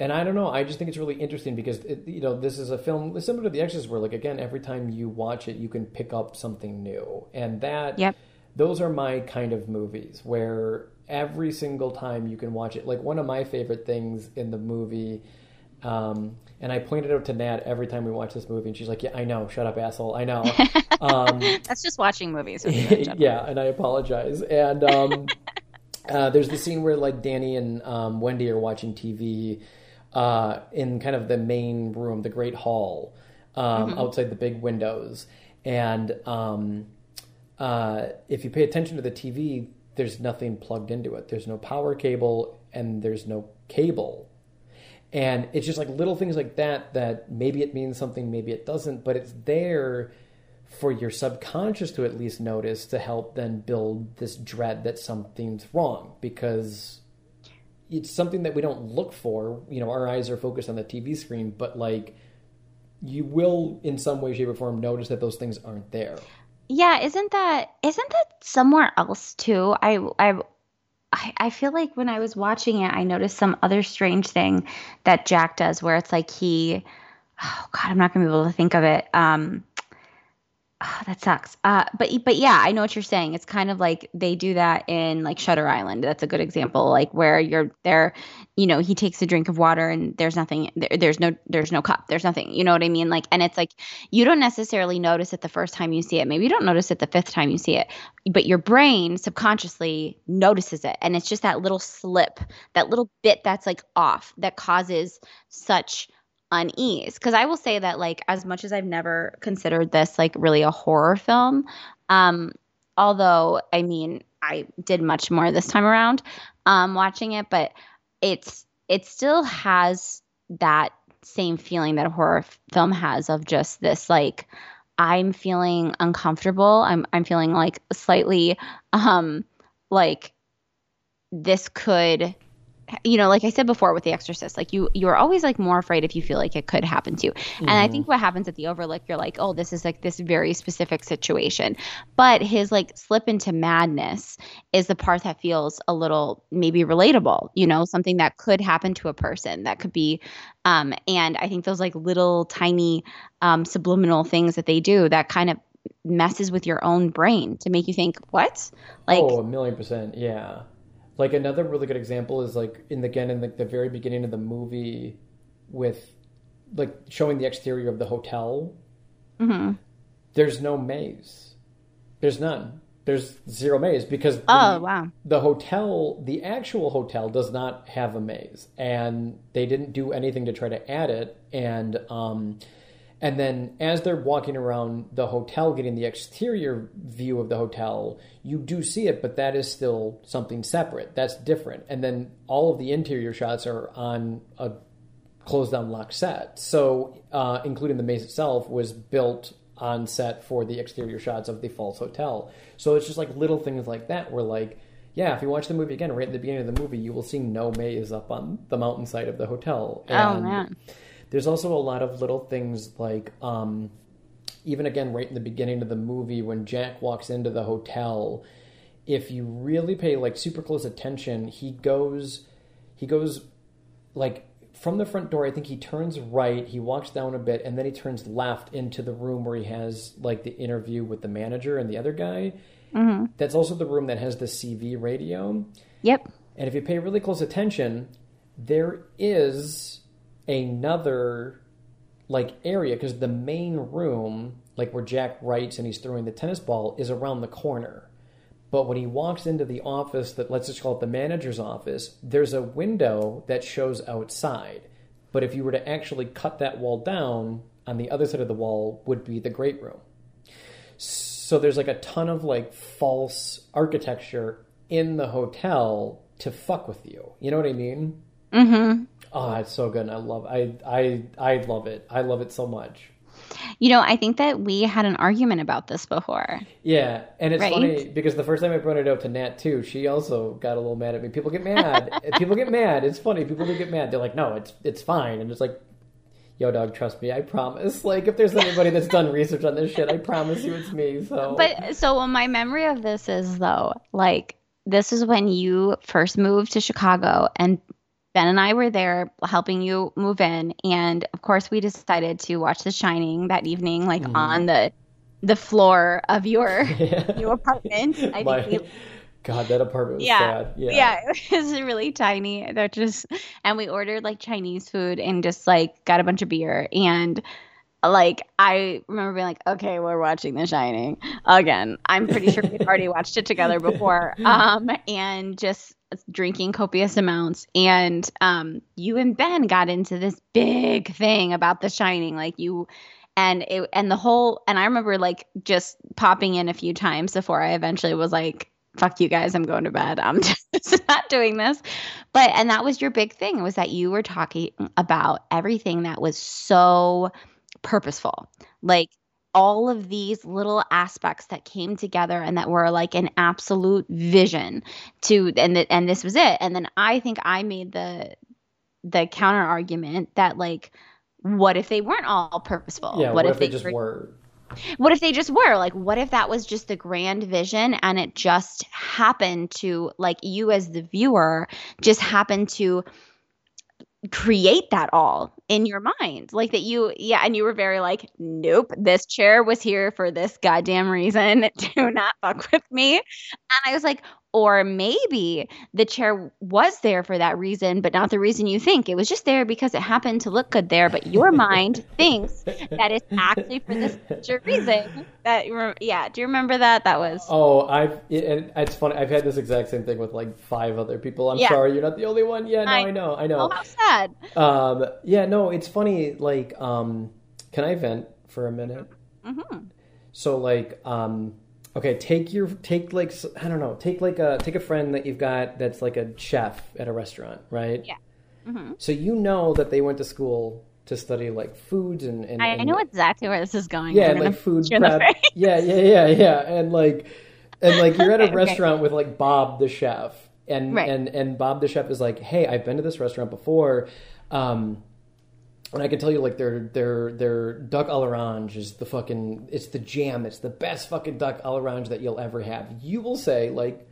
and I don't know. I just think it's really interesting because it, you know this is a film similar to The Exorcist, where like again, every time you watch it, you can pick up something new, and that yep. those are my kind of movies where every single time you can watch it. Like one of my favorite things in the movie. Um, and I pointed out to Nat every time we watch this movie, and she's like, "Yeah, I know. Shut up, asshole. I know." [LAUGHS] Um, [LAUGHS] That's just watching movies. [LAUGHS] yeah, and I apologize. And um, uh, there's the scene where like Danny and um, Wendy are watching TV, uh, in kind of the main room, the great hall, um, mm-hmm. outside the big windows. And um, uh, if you pay attention to the TV, there's nothing plugged into it. There's no power cable and there's no cable. And it's just like little things like that that maybe it means something, maybe it doesn't, but it's there for your subconscious to at least notice to help then build this dread that something's wrong because it's something that we don't look for. You know, our eyes are focused on the TV screen, but like you will in some way, shape, or form notice that those things aren't there. Yeah, isn't that isn't that somewhere else too? I I I feel like when I was watching it, I noticed some other strange thing that Jack does, where it's like he, oh God, I'm not gonna be able to think of it. Um, Oh, that sucks. Uh, but but yeah, I know what you're saying. It's kind of like they do that in like Shutter Island. That's a good example, like where you're there. You know, he takes a drink of water and there's nothing. There, there's no there's no cup. There's nothing. You know what I mean? Like, and it's like you don't necessarily notice it the first time you see it. Maybe you don't notice it the fifth time you see it, but your brain subconsciously notices it, and it's just that little slip, that little bit that's like off that causes such unease because i will say that like as much as i've never considered this like really a horror film um although i mean i did much more this time around um watching it but it's it still has that same feeling that a horror f- film has of just this like I'm feeling uncomfortable. I'm I'm feeling like slightly um like this could you know like i said before with the exorcist like you you're always like more afraid if you feel like it could happen to you. And i think what happens at the overlook you're like oh this is like this very specific situation. But his like slip into madness is the part that feels a little maybe relatable you know something that could happen to a person that could be um and i think those like little tiny um subliminal things that they do that kind of messes with your own brain to make you think what? Like oh, a million percent, yeah. Like another really good example is like in the, again in the, the very beginning of the movie, with like showing the exterior of the hotel. mhm. There's no maze. There's none. There's zero maze because the, oh wow the hotel, the actual hotel, does not have a maze, and they didn't do anything to try to add it. And um, and then as they're walking around the hotel, getting the exterior view of the hotel, you do see it, but that is still something separate. That's different. And then all of the interior shots are on a closed down lock set. So, uh, including the maze itself, was built on set for the exterior shots of the false hotel. So it's just like little things like that where like, yeah, if you watch the movie again, right at the beginning of the movie, you will see no maze up on the mountainside of the hotel. oh man There's also a lot of little things like, um, even again, right in the beginning of the movie, when Jack walks into the hotel, if you really pay like super close attention, he goes, he goes like from the front door. I think he turns right, he walks down a bit, and then he turns left into the room where he has like the interview with the manager and the other guy. hmm That's also the room that has the CB radio. yep And if you pay really close attention, there is another like area because the main room, like where Jack writes and he's throwing the tennis ball, is around the corner. But when he walks into the office that let's just call it the manager's office, there's a window that shows outside. But if you were to actually cut that wall down, on the other side of the wall would be the great room. So there's like a ton of like false architecture in the hotel to fuck with you. You know what I mean? hmm Oh, it's so good. And I love I I I love it. I love it so much. You know, I think that we had an argument about this before. Yeah, and it's Right? funny because the first time I brought it out to Nat too, she also got a little mad at me. People get mad. [LAUGHS] people get mad. It's funny. People do get mad. They're like, "No, it's it's fine." And it's like, "Yo, dog, trust me. I promise." [LAUGHS] Like, if there's anybody that's done research on this shit, I promise you, it's me. So, But so my memory of this is though, like this is when you first moved to Chicago and Ben and I were there helping you move in and of course we decided to watch The Shining that evening like Mhm. on the the floor of your [LAUGHS] Yeah. new apartment. I My- think we [LAUGHS] God, that apartment was yeah, sad. Yeah. yeah, [LAUGHS] it was really tiny. They're just, and we ordered like Chinese food and just like got a bunch of beer. And like, I remember being like, okay, we're watching The Shining again. I'm pretty sure we'd already [LAUGHS] watched it together before. Um, and just drinking copious amounts. And um, you and Ben got into this big thing about The Shining. Like, you, and it, and the whole, and I remember like just popping in a few times before I eventually was like, fuck you guys i'm going to bed i'm [LAUGHS] just not doing this but and that was your big thing was that you were talking about everything that was so purposeful like all of these little aspects that came together and that were like an absolute vision to and that and this was it and then i think i made the the counter argument that like what if they weren't all purposeful Yeah. What, if they they just were? what if they just were like what if that was just the grand vision and it just happened to like you as the viewer just happened to create that all in your mind like that you yeah and you were very like nope this chair was here for this goddamn reason. [LAUGHS] Do not fuck with me. And i was like or maybe the chair was there for that reason but not the reason you think it was just there because it happened to look good there but your mind [LAUGHS] thinks that it's actually for this future reason that you yeah do you remember that that was Oh, I've it, and it's funny. I've had this exact same thing with like five other people. I'm Yeah. sorry, you're not the only one. Yeah, no, I- I, know, I know. oh how sad Um, yeah, no, it's funny. Like, um, can I vent for a minute? hmm So, like, um, okay, take your take like I don't know, take like a take a friend that you've got that's like a chef at a restaurant, right? Yeah. Mm-hmm. So you know that they went to school to study like foods and, and I, I know exactly where this is going. yeah, and like food punch you in the prep. Yeah, yeah, yeah, yeah, and like and like you're at a [LAUGHS] Okay, okay. restaurant with like Bob the chef, and Right. and and Bob the chef is like, hey, I've been to this restaurant before. Um, and I can tell you, like their their their duck à l'orange is the fucking it's the jam. It's the best fucking duck à l'orange that you'll ever have. You will say like,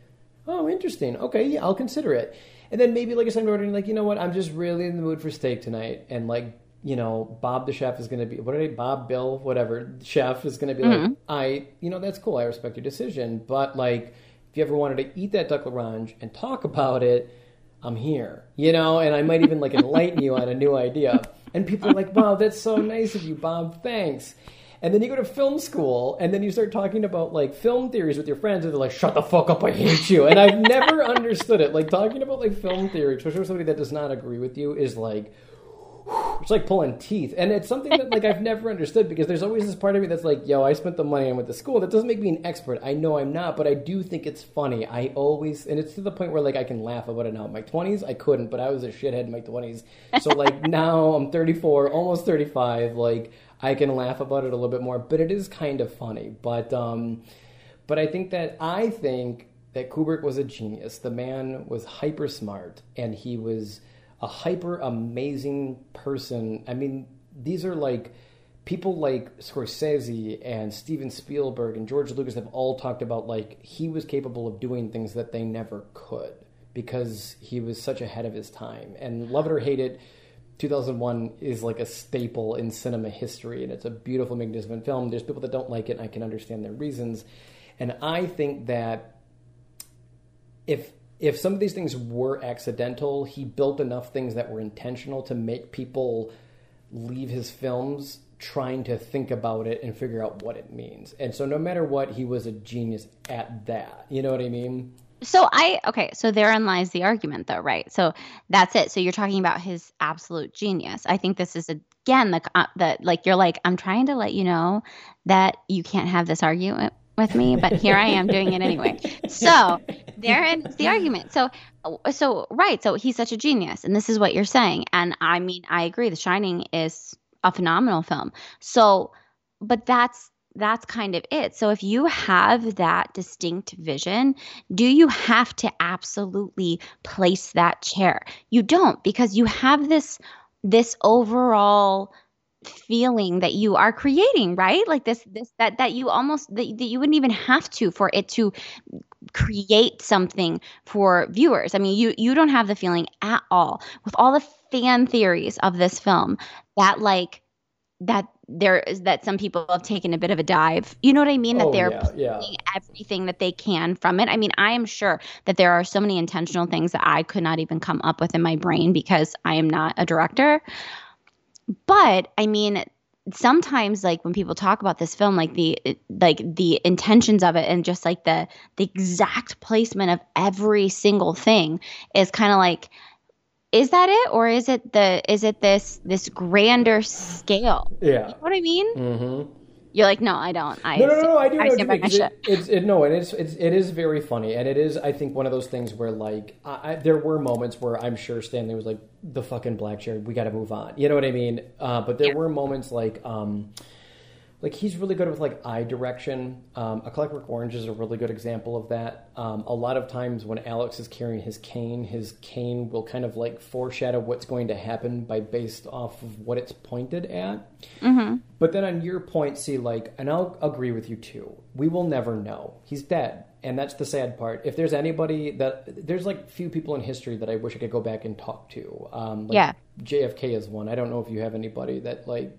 oh, interesting. Okay, yeah, I'll consider it. And then maybe like a second ordering, like you know what, I'm just really in the mood for steak tonight, and like you know, Bob the chef is going to be what are they? Bob, Bill, whatever chef is going to be like, mm-hmm. I, you know, that's cool. I respect your decision, but like, if you ever wanted to eat that duck l'orange and talk about it, I'm here, you know, and I might even like enlighten you on a new idea. And people are like, wow, that's so nice of you, Bob. Thanks. And then you go to film school, and then you start talking about like film theories with your friends, and they're like, "Shut the fuck up! I hate you." And I've never [LAUGHS] understood it. Like talking about like film theory, especially with somebody that does not agree with you, is like it's like pulling teeth, and it's something that like I've never understood because there's always this part of me that's like, "Yo, I spent the money and went to school." That doesn't make me an expert. I know I'm not, but I do think it's funny. I always, and it's to the point where like I can laugh about it now. In my 20s, I couldn't, but I was a shithead in my 20s. So like [LAUGHS] now I'm 34, almost 35. Like I can laugh about it a little bit more, but it is kind of funny. But um, but I think that I think that Kubrick was a genius. The man was hyper smart, and he was a hyper amazing person. I mean, these are like people like Scorsese and Steven Spielberg and George Lucas have all talked about like he was capable of doing things that they never could because he was such ahead of his time. And love it or hate it, 2001 is like a staple in cinema history, and it's a beautiful, magnificent film. There's people that don't like it, and I can understand their reasons. And I think that if if some of these things were accidental, he built enough things that were intentional to make people leave his films trying to think about it and figure out what it means. And so no matter what, he was a genius at that. You know what I mean? So I okay, so therein lies the argument though, right? So that's it. So you're talking about his absolute genius. I think this is again the uh, the like you're like I'm trying to let you know that you can't have this argument with me, but here I am doing it anyway. [LAUGHS] So therein is [LAUGHS] the argument. So uh, so right, so he's such a genius and this is what you're saying and I mean I agree The Shining is a phenomenal film. So but that's that's kind of it. So if you have that distinct vision, do you have to absolutely place that chair? You don't because you have this this overall feeling that you are creating, right? Like this this that that you almost that, that you wouldn't even have to for it to create something for viewers. I mean, you you don't have the feeling at all with all the fan theories of this film that like that there is that some people have taken a bit of a dive. You know what I mean? Oh, that they're yeah, yeah. everything that they can from it. I mean, I am sure that there are so many intentional things that I could not even come up with in my brain because I am not a director. But I mean, sometimes like when people talk about this film like the like the intentions of it and just like the the exact placement of every single thing is kind of like is that it or is it the is it this this grander scale Yeah. you know what i mean Mm-hmm. You're like no i don't i No, no, no, I do I know. stand by my mean, 'cause it, it's it, no, and it's, it's it is very funny, and it is I think one of those things where like I, I, there were moments where I'm sure Stanley was like the fucking black chair, we got to move on. You know what I mean? Uh, but there Yeah. were moments like um, like he's really good with like eye direction. Um, a Clockwork Orange is a really good example of that. Um, a lot of times when Alex is carrying his cane, his cane will kind of like foreshadow what's going to happen by based off of what it's pointed at. But then on your point, see, like, and I'll agree with you too. We will never know. He's dead. And that's the sad part. If there's anybody that, there's like few people in history that I wish I could go back and talk to. Um, like Yeah. JFK is one. I don't know if you have anybody that, like,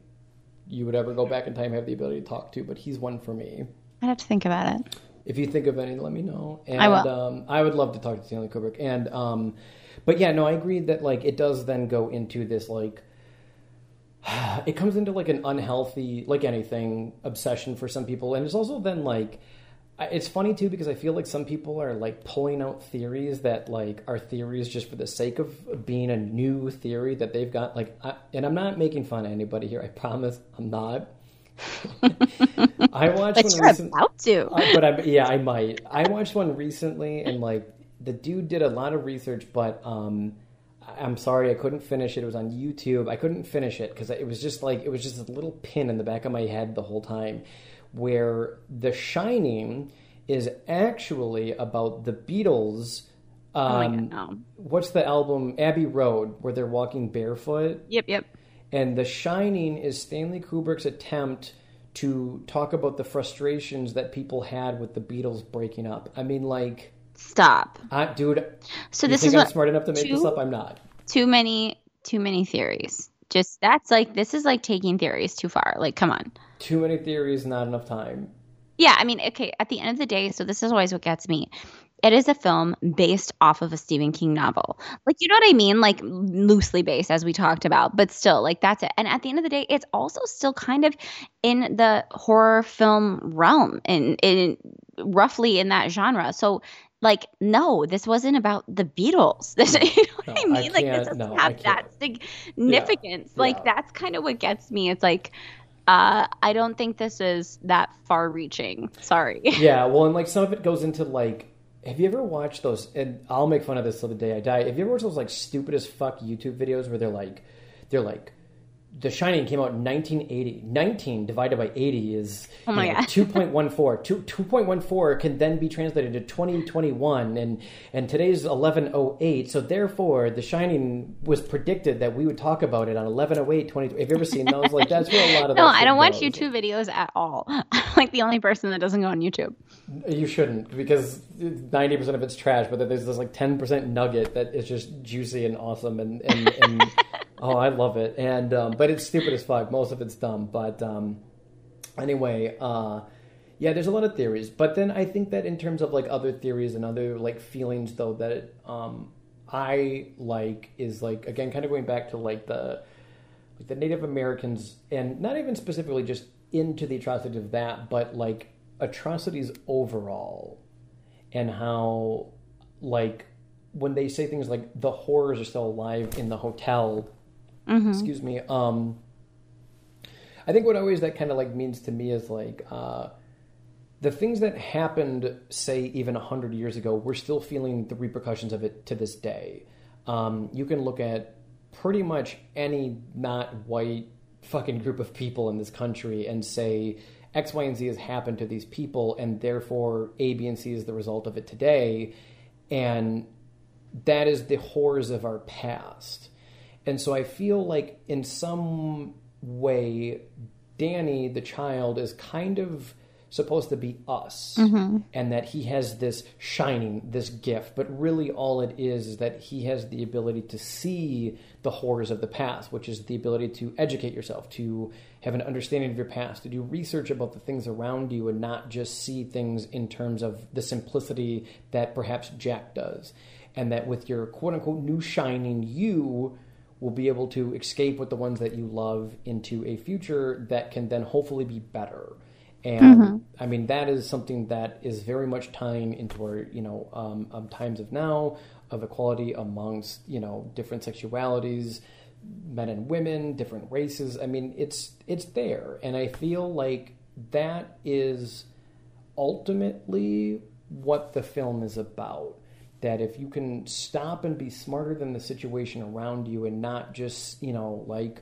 you would ever go back in time have the ability to talk to, but he's one for me. i'd have to think about it If you think of any, let me know. And I will. Um, I would love to talk to Stanley Kubrick. And um, but yeah, no, I agree that like it does then go into this like [SIGHS] it comes into like an unhealthy, like anything, obsession for some people, and it's also then like it's funny too because I feel like some people are like pulling out theories that like are theories just for the sake of being a new theory that they've got. Like, I, and I'm not making fun of anybody here. I promise, I'm not. [LAUGHS] I watched but one you're recent- about to. Uh, but I, yeah, I might. I watched one recently, and like the dude did a lot of research, but um, I'm sorry I couldn't finish it. It was on YouTube. I couldn't finish it because it was just like it was just a little pin in the back of my head the whole time, where The Shining is actually about the Beatles. Um, oh my god, no. What's the album Abbey Road where they're walking barefoot? Yep, yep. And The Shining is Stanley Kubrick's attempt to talk about the frustrations that people had with the Beatles breaking up. I mean, like, Stop. I, dude, So you this is I'm what smart enough to make this up? I'm not. too many too many theories. Just that's like this is like taking theories too far. Like, come on. Too many theories, not enough time. Yeah, I mean, okay, at the end of the day, so this is always what gets me. It is a film based off of a Stephen King novel. Like, you know what I mean? Like, loosely based, as we talked about, but still, like, that's it. And at the end of the day, it's also still kind of in the horror film realm and in roughly in that genre. So, like, no, this wasn't about the Beatles. This, [LAUGHS] you know what I No, I mean? like, this doesn't no, have that significance. Like, yeah. that's kind of what gets me. It's like, uh, I don't think this is that far reaching. Sorry. [LAUGHS] Yeah, well, and like some of it goes into like, have you ever watched those? And I'll make fun of this till the day I die. Have you ever watched those like stupid as fuck YouTube videos where they're like, they're like, The Shining came out in 1980. 19 divided by 80 is Oh my you know, God. 2.14. Two, 2.14 can then be translated to 2021, and and today's 1108. So therefore, The Shining was predicted that we would talk about it on 1108. 20. Have you ever seen those? Like that's where a lot of [LAUGHS] No, I don't watch. YouTube videos at all. I'm [LAUGHS] like the only person that doesn't go on YouTube. You shouldn't because ninety percent of it's trash. But there's this like ten percent nugget that is just juicy and awesome, and and, and [LAUGHS] oh, I love it. And um, but it's stupid as fuck. Most of it's dumb. But um, anyway, uh, yeah, there's a lot of theories. But then I think that in terms of like other theories and other like feelings, though, that um, I like is like again, kind of going back to like the like the Native Americans, and not even specifically just into the atrocity of that, but like atrocities overall, and how like when they say things like the horrors are still alive in the hotel. Excuse me. Um, I think what always that kind of like means to me is like uh, the things that happened, say even a hundred years ago, we're still feeling the repercussions of it to this day. Um, you can look at pretty much any not white fucking group of people in this country and say X, Y, and Z has happened to these people, and therefore A, B, and C is the result of it today, and that is the horrors of our past. And so I feel like in some way, Danny, the child, is kind of supposed to be us mm-hmm. and that he has this shining this gift. But really all it is is that he has the ability to see the horrors of the past which is the ability to educate yourself to have an understanding of your past to do research about the things around you and not just see things in terms of the simplicity that perhaps jack does. And that with your quote unquote new shining you will be able to escape with the ones that you love into a future that can then hopefully be better. And I mean, that is something that is very much tying into our, you know, um, um, times of now of equality amongst, you know, different sexualities, men and women, different races. I mean, it's it's there, and I feel like that is ultimately what the film is about. That if you can stop and be smarter than the situation around you and not just, you know, like,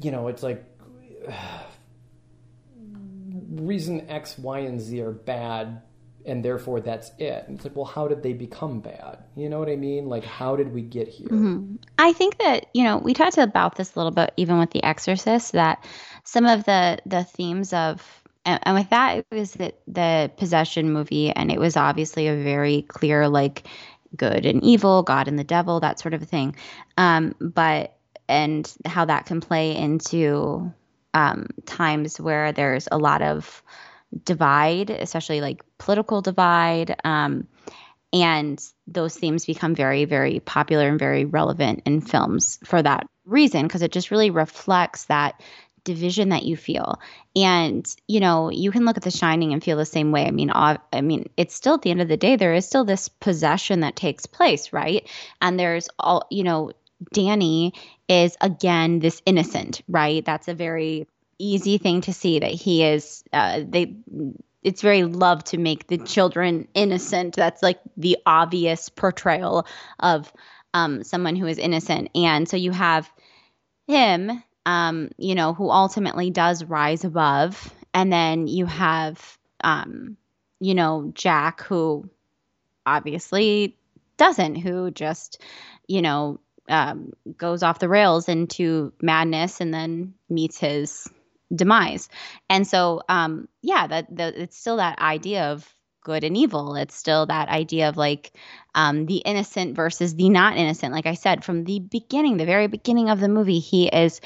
you know, it's like reason X, Y, and Z are bad and therefore that's it. And it's like, well, how did they become bad? You know what I mean? Like, how did we get here? I think that you know we talked about this a little bit even with The Exorcist that some of the the themes of and, and with that it was the the possession movie and it was obviously a very clear like good and evil, God and the devil, that sort of thing. Um, but and how that can play into um, times where there's a lot of divide, especially like political divide. Um, and those themes become very, very popular and very relevant in films for that reason, because it just really reflects that division that you feel. And you know, you can look at The Shining and feel the same way. I mean, I mean, it's still at the end of the day, there is still this possession that takes place, right? And there's all, you know, Danny is again this innocent, right? That's a very easy thing to see that he is uh, they it's very love to make the children innocent. That's like the obvious portrayal of um, someone who is innocent. And so you have him um, you know who ultimately does rise above. And then you have um, you know jack who obviously doesn't who just you know um, goes off the rails into madness and then meets his demise. And so, um, yeah, that, it's still that idea of good and evil. It's still that idea of like um, the innocent versus the not innocent. Like I said, from the beginning, the very beginning of the movie, he is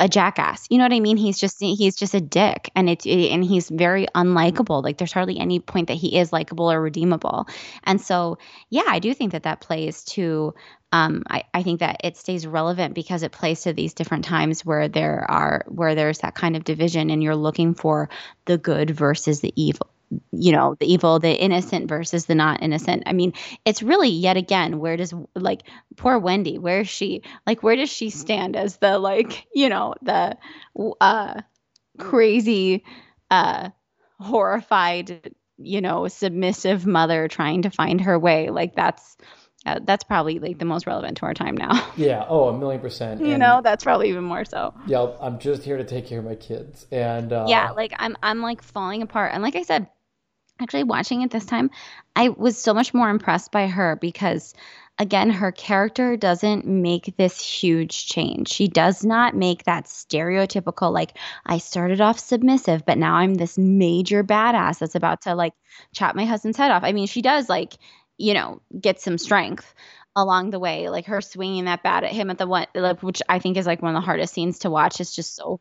a jackass. You know what I mean? He's just he's just a dick, and it's and he's very unlikable. Like there's hardly any point that he is likable or redeemable. And so, yeah, I do think that that plays to um, I, I think that it stays relevant because it plays to these different times where there are where there's that kind of division and you're looking for the good versus the evil you know the evil the innocent versus the not innocent. I mean it's really yet again where does like poor wendy where is she? Like where does she stand as the like you know the uh crazy uh horrified you know submissive mother trying to find her way? Like that's uh, that's probably like the most relevant to our time now. [LAUGHS] Yeah. Oh, a million percent. you And, know, that's probably even more so. Yeah. I'm just here to take care of my kids, and uh, yeah, like I'm I'm like falling apart. And like I said, actually watching it this time, I was so much more impressed by her because again, her character doesn't make this huge change. She does not make that stereotypical like I started off submissive, but now I'm this major badass that's about to like chop my husband's head off. I mean, she does like you know, get some strength along the way. Like her swinging that bat at him at the one, like, which I think is like one of the hardest scenes to watch. It's just so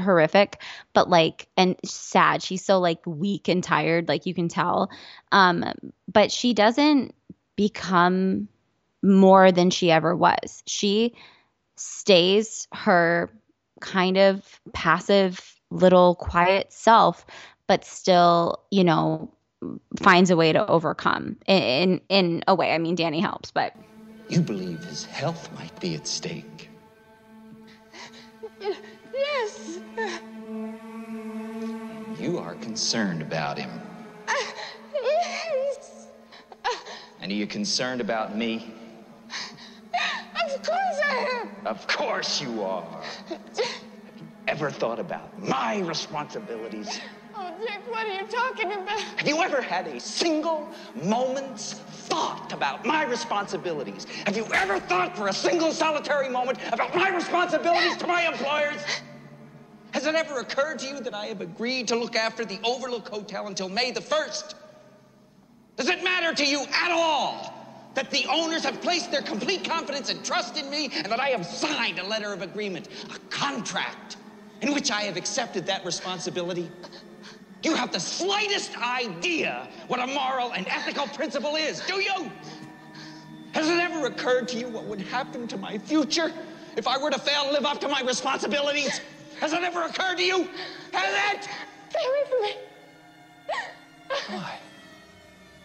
horrific, but like, and sad. She's so like weak and tired, like you can tell. Um, but she doesn't become more than she ever was. She stays her kind of passive little quiet self, but still, you know, finds a way to overcome in in a way. I mean, Danny helps, but You believe his health might be at stake. Yes. You are concerned about him. Yes. And are you concerned about me? Of course I am. Of course you are. Have you ever thought about my responsibilities? Oh, Dick, what are you talking about? Have you ever had a single moment's thought about my responsibilities? Have you ever thought for a single solitary moment about my responsibilities to my employers? Has it ever occurred to you that I have agreed to look after the Overlook Hotel until May the 1st? Does it matter to you at all that the owners have placed their complete confidence and trust in me and that I have signed a letter of agreement, a contract, in which I have accepted that responsibility? Do you have the slightest idea what a moral and ethical principle is? Do you? Has it ever occurred to you what would happen to my future if I were to fail to live up to my responsibilities? Has it ever occurred to you? Has it? Stay away from me. Why?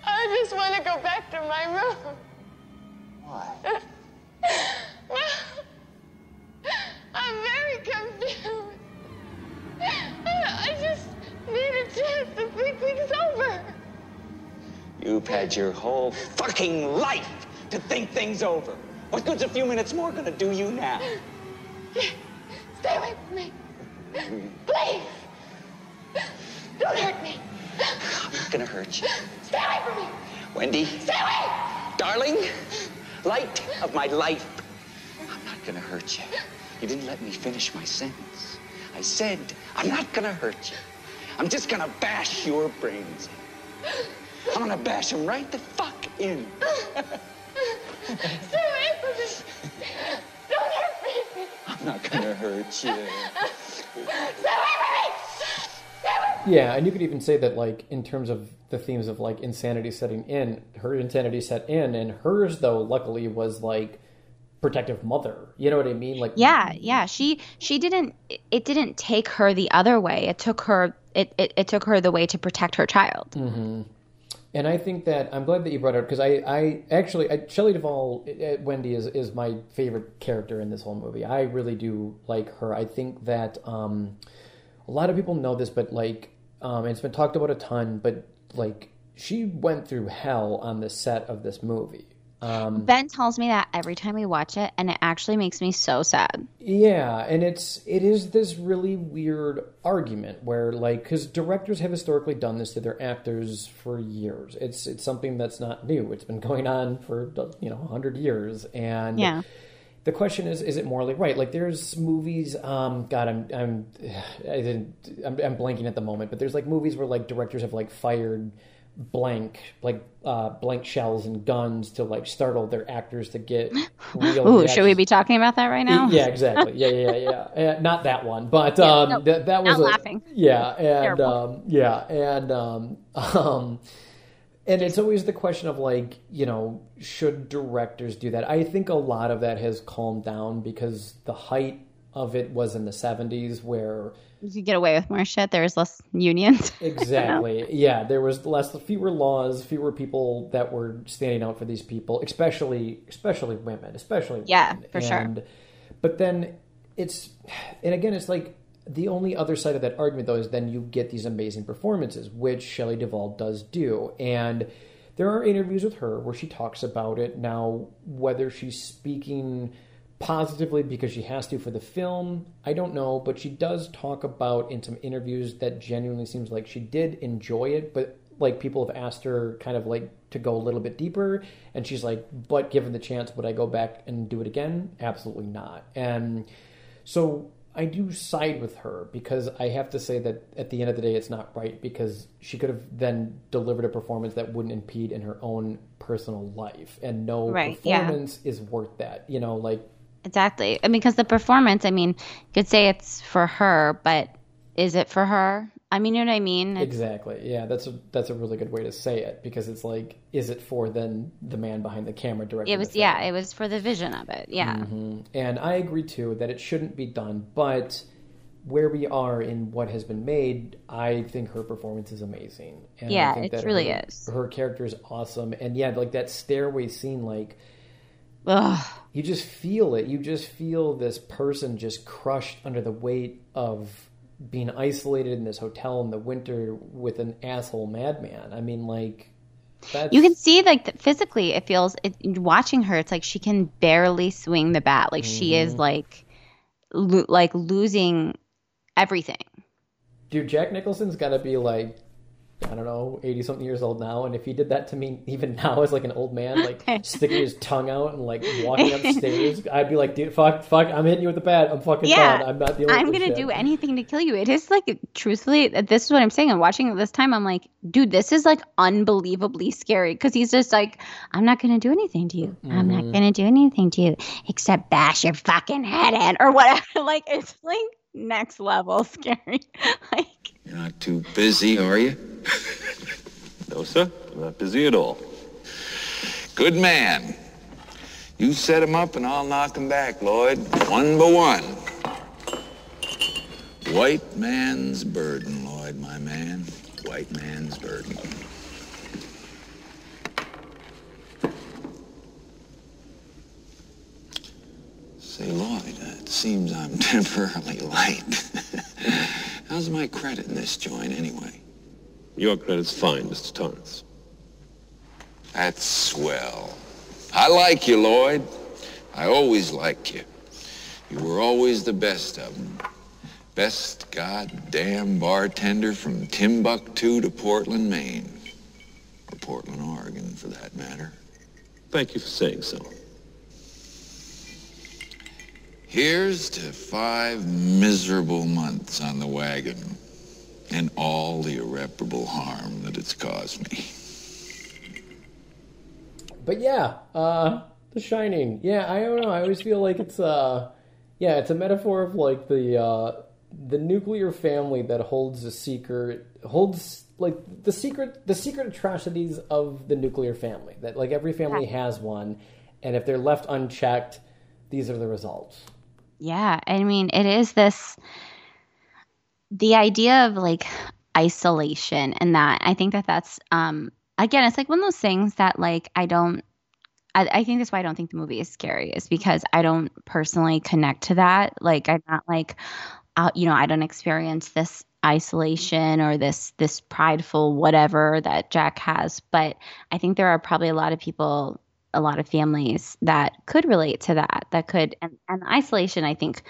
I just want to go back to my room. Why? I'm very confused. I just need a chance to think things over. You've had your whole fucking life to think things over. What good's a few minutes more gonna do you now? Stay away from me. Please. Don't hurt me. I'm not gonna hurt you. Stay away from me. Wendy, Stay away. darling, light of my life. I'm not gonna hurt you. You didn't let me finish my sentence. I said, I'm not gonna hurt you. I'm just gonna bash your brains in. I'm gonna bash them right the fuck in. Stay away from me. Don't hurt me. I'm not gonna hurt you. Stay away from me. Stay away from me. Yeah, and you could even say that, like, in terms of the themes of like insanity setting in, her insanity set in, and hers though, luckily, was like protective mother. You know what I mean? Like, yeah, yeah. She she didn't. It didn't take her the other way. It took her. It it, it took her the way to protect her child. Mm-hmm. And I think that I'm glad that you brought it up because I, I actually, I, Shelley Duvall, uh, Wendy is is my favorite character in this whole movie. I really do like her. I think that um, a lot of people know this, but like, um, it's been talked about a ton. But like, she went through hell on the set of this movie. Um, Ben tells me that every time we watch it, and it actually makes me so sad. Yeah, and it's it is this really weird argument where like because directors have historically done this to their actors for years. It's it's something that's not new. It's been going on for you know hundred years, and Yeah. the question is is it morally right like there's movies um god i'm i'm [SIGHS] i didn't I'm, I'm blanking at the moment but there's like movies where like directors have like fired blank like uh blank shells and guns to like startle their actors to get [LAUGHS] real Ooh, should we be talking about that right now? yeah exactly yeah yeah yeah, yeah. [LAUGHS] Not that one but Yeah, um no, that, that was not a- laughing. yeah and um yeah and um [LAUGHS] um and it's always the question of like you know should directors do that i think a lot of that has calmed down because the height of it was in the 70s where You could get away with more shit. There was less unions. [LAUGHS] exactly yeah there was less fewer laws fewer people that were standing out for these people especially especially women especially Yeah, women. for sure. and, but then it's and again it's like the only other side of that argument though is then you get these amazing performances which Shelley Duvall does do and there are interviews with her where she talks about it now whether she's speaking positively because she has to for the film i don't know but she does talk about in some interviews that genuinely seems like she did enjoy it but like people have asked her kind of like to go a little bit deeper and she's like but given the chance would i go back and do it again absolutely not and so I do side with her because I have to say that at the end of the day, it's not right because she could have then delivered a performance that wouldn't impede in her own personal life, and no Right, yeah. performance is worth that. You know, like Exactly. I mean, because the performance, I mean, you could say it's for her, but is it for her? I mean, you know what I mean? It's, exactly, yeah, that's a that's a really good way to say it because it's like, is it for then the man behind the camera directing? it was, yeah, it was for the vision of it. Yeah. Mhm. And I agree too that it shouldn't be done, but where we are in what has been made, I think her performance is amazing. And yeah, I think it that really her, is. Her character is awesome, and yeah, like that stairway scene, like Ugh. you just feel it. You just feel this person just crushed under the weight of being isolated in this hotel in the winter with an asshole madman. I mean, like that's You can see, like, physically, it feels, it, watching her, it's like she can barely swing the bat. Like, she is, Mhm. like, lo- like losing everything. Dude, Jack Nicholson's got to be like, I don't know, 80 something years old now. And if he did that to me even [LAUGHS] now as like an old man, like [LAUGHS] sticking his tongue out and like walking [LAUGHS] upstairs, I'd be like, dude, fuck, fuck, I'm hitting you with the bat. I'm fucking Yeah, done. I'm not dealing I'm with gonna do anything to kill you. It is like truthfully, this is what I'm saying. I'm watching it this time. I'm like, dude, this is like unbelievably scary because he's just like, I'm not gonna do anything to you. I'm not Mhm. gonna do anything to you except bash your fucking head in or whatever. like it's like next level scary. like You're not too busy, are you? [LAUGHS] No, sir. I'm not busy at all. Good man. You set him up and I'll knock him back, Lloyd. One by one. White man's burden, Lloyd, my man. White man's burden. Say, Lloyd, uh, it seems I'm [LAUGHS] temporarily late. [LAUGHS] How's my credit in this joint, anyway? Your credit's fine, Mr. Torrance. That's swell. I like you, Lloyd. I always liked you. You were always the best of them. Best goddamn bartender from Timbuktu to Portland, Maine. Or Portland, Oregon, for that matter. Thank you for saying so. Here's to five miserable months on the wagon and all the irreparable harm that it's caused me. But yeah, uh, The Shining. Yeah, I don't know. I always feel like it's uh, yeah, it's a metaphor of like the uh, the nuclear family that holds a secret, holds like the secret, the secret atrocities of the nuclear family. That like every family has one, and if they're left unchecked, these are the results. Yeah, I mean, it is this the idea of like isolation and that I think that that's um again, it's like one of those things that like I don't I, I think that's why I don't think the movie is scary is because I don't personally connect to that. Like I'm not like, out you know i don't experience this isolation or this this prideful whatever that jack has but i think there are probably a lot of people a lot of families that could relate to that that could and, and isolation i think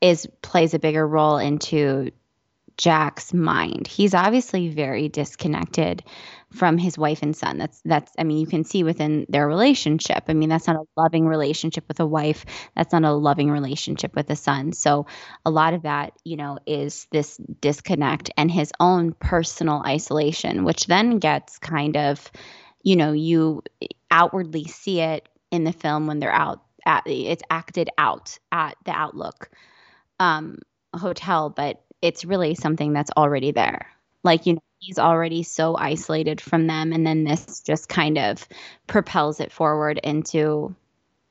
is plays a bigger role into Jack's mind. He's obviously very disconnected from his wife and son. That's that's I mean you can see within their relationship. I mean that's not a loving relationship with a wife. That's not a loving relationship with a son. So a lot of that, you know, is this disconnect and his own personal isolation, which then gets kind of, you know, you outwardly see it in the film when they're out at it's acted out at the Outlook um hotel, but it's really something that's already there. Like, you know, he's already so isolated from them. And then this just kind of propels it forward into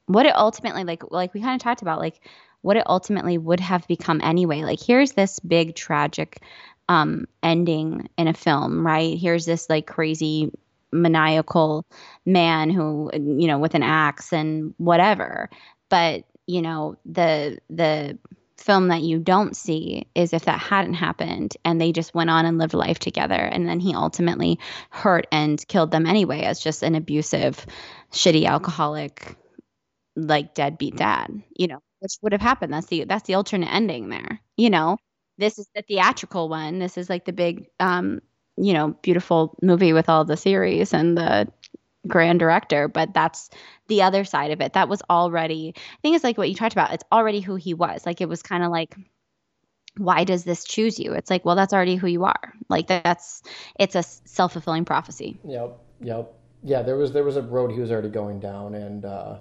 what it ultimately, like, like we kind of talked about, like what it ultimately would have become anyway. Like, here's this big tragic um, ending in a film, right? Here's this like crazy maniacal man who, you know, with an axe and whatever. But, you know, the, the, film that you don't see is if that hadn't happened and they just went on and lived life together. And then he ultimately hurt and killed them anyway as just an abusive shitty alcoholic like deadbeat dad you know which would have happened. That's the that's the alternate ending there you know? This is the theatrical one. This is like the big um you know beautiful movie with all the theories and the grand director, but that's the other side of it. That was already, I think it's like what you talked about. It's already who he was. Like it was kind of like, why does this choose you? It's like, well, that's already who you are. Like that's, it's a self fulfilling prophecy. Yep. Yep. Yeah. There was, there was a road he was already going down. And, uh,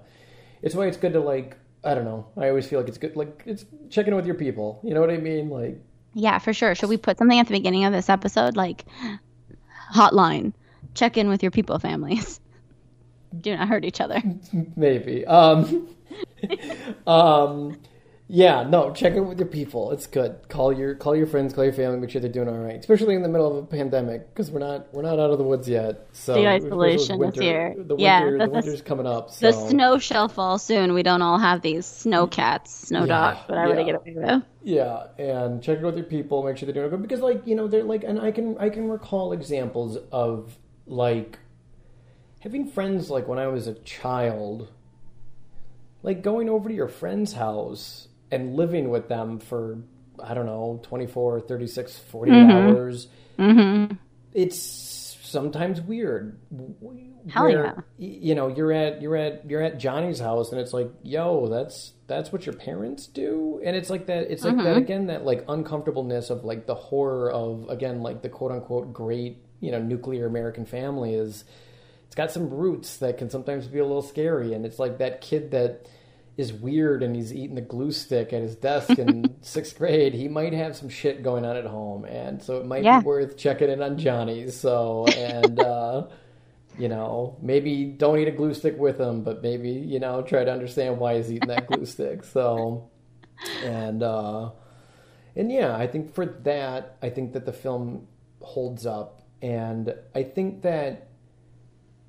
it's why it's good to like, I don't know. I always feel like it's good. Like it's checking with your people. You know what I mean? Like, yeah, for sure. Should we put something at the beginning of this episode? Like hotline, check in with your people families [LAUGHS] do not hurt each other. Maybe. Um, [LAUGHS] um, yeah, no, check in with your people. It's good. Call your call your friends, call your family, make sure they're doing all right. Especially in the middle of a pandemic, because we're not we're not out of the woods yet. So the isolation winter, is here. The winter, yeah, the, the [LAUGHS] winter's coming up. So. The snow shall fall soon. We don't all have these snow mm. cats, snow yeah, dogs, whatever yeah. they get away with. Yeah, and check in with your people, make sure they're doing good. Because like you know, they're like, and I can I can recall examples of like having friends like when I was a child, like going over to your friend's house and living with them for, I don't know, 24, 36, 40 mm-hmm. hours. Mm-hmm. It's sometimes weird. Hell where, yeah. You know, you're at you're at you're at Johnny's house and it's like, yo, that's that's what your parents do, and it's like that. It's like mm-hmm. that again. That like uncomfortableness of like the horror of again like the quote unquote great you know nuclear American family is it's got some roots that can sometimes be a little scary. And it's like that kid that is weird and he's eating the glue stick at his desk in [LAUGHS] sixth grade. He might have some shit going on at home, and so it might yeah. be worth checking in on Johnny. So and. uh [LAUGHS] you know, maybe don't eat a glue stick with him, but maybe, you know, try to understand why he's eating that glue stick. So, and, uh, and yeah, I think for that, I think that the film holds up. And I think that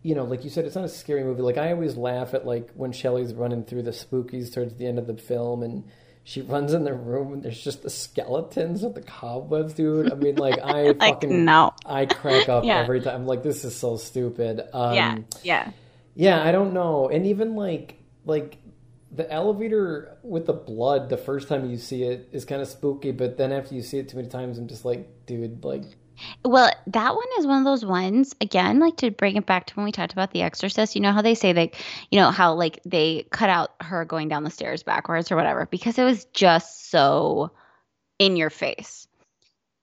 you know, like you said, it's not a scary movie. Like I always laugh at like when Shelley's running through the spookies towards the end of the film, and she runs in the room and there's just the skeletons with the cobwebs, dude. I mean, like I [LAUGHS] like, fucking no, I crack up [LAUGHS] yeah. every time. I'm like, this is so stupid. Um, yeah, yeah, yeah. I don't know, and even like like the elevator with the blood the first time you see it is kind of spooky, but then after you see it too many times, I'm just like, dude, like well, that one is one of those ones, again, like to bring it back to when we talked about The Exorcist, you know how they say like, you know, how like they cut out her going down the stairs backwards or whatever because it was just so in your face.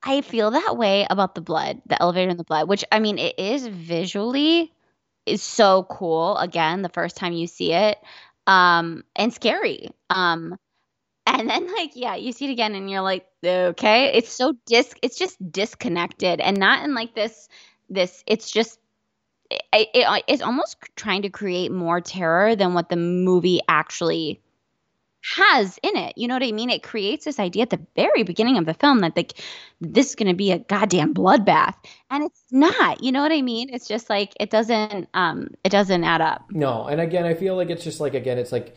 I feel that way about the blood, the elevator and the blood, which I mean, it is visually is so cool. Again, the first time you see it, um, and scary. Um, and then like yeah you see it again and you're like okay. It's so disc it's just disconnected and not in like this this it's just it, it, it's almost trying to create more terror than what the movie actually has in it. You know what i mean? It creates this idea at the very beginning of the film that like this is going to be a goddamn bloodbath. And it's not. You know what i mean? It's just like it doesn't um it doesn't add up. No. And again i feel like it's just like again it's like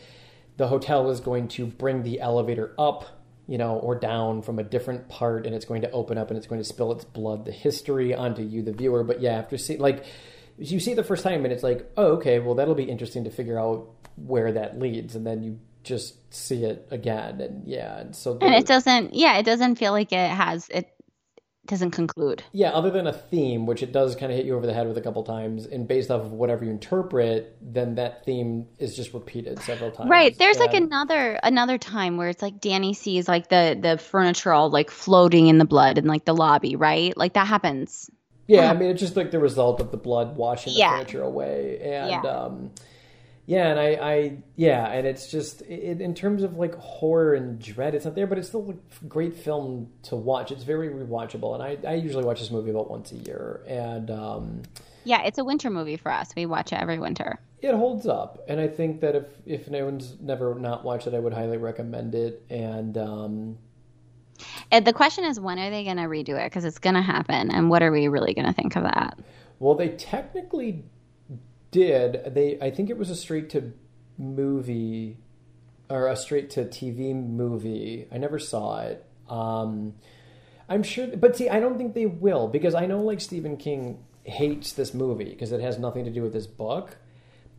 the hotel is going to bring the elevator up you know, or down from a different part, and it's going to open up and it's going to spill its blood, the history onto you, the viewer. But yeah, after see like you see it the first time, and it's like, oh, okay, well that'll be interesting to figure out where that leads, and then you just see it again, and yeah, and so and it doesn't, yeah, it doesn't feel like it has it doesn't conclude. Yeah, other than a theme, which it does kind of hit you over the head with a couple times, and based off of whatever you interpret, then that theme is just repeated several times. Right. There's And- like another another time where it's like Danny sees like the the furniture all like floating in the blood in like the lobby, right? Like that happens. Yeah, I mean, it's just like the result of the blood washing the Yeah. furniture away, and Yeah. um, yeah, and I, I, yeah, and it's just it, in terms of like horror and dread, it's not there, but it's still a great film to watch. It's very rewatchable, and I, I usually watch this movie about once a year, and um, Yeah, it's a winter movie for us. We watch it every winter. it holds up. And I think that if if no one's never not watched it, I would highly recommend it. And um, And the question is, when are they going to redo it? Because it's going to happen, and what are we really going to think of that? Well, they technically did. They I think it was a straight to movie or a straight to TV movie. I never saw it. Um, I'm sure, but see, I don't think they will because I know like Stephen King hates this movie because it has nothing to do with his book.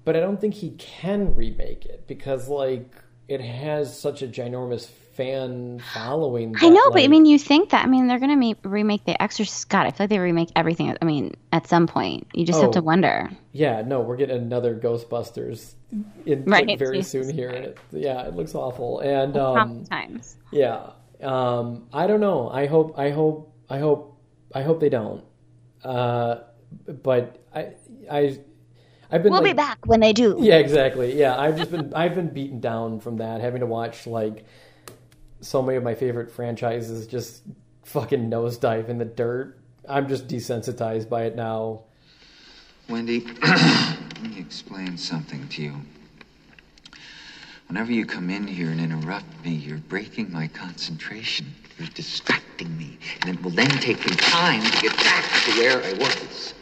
But I don't think he can remake it because like it has such a ginormous fan following. I know, but I mean, you think that? I mean, they're going to make, remake The Exorcist. God, I feel like they remake everything. I mean, at some point, you just have to Oh. wonder. Yeah, no, we're getting another Ghostbusters in Right, like, very Jesus soon here. It, yeah, it looks awful. And um, times. yeah, um, I don't know. I hope, I hope, I hope, I hope they don't. Uh, but I, I, I've been. We'll be back when they do. Yeah, exactly. Yeah, I've just been, I've been beaten down from that, having to watch like so many of my favorite franchises just fucking nosedive in the dirt. I'm just desensitized by it now. Wendy, [CLEARS THROAT] let me explain something to you. Whenever you come in here and interrupt me, you're breaking my concentration. You're distracting me. And it will then take me time to get back to where I was.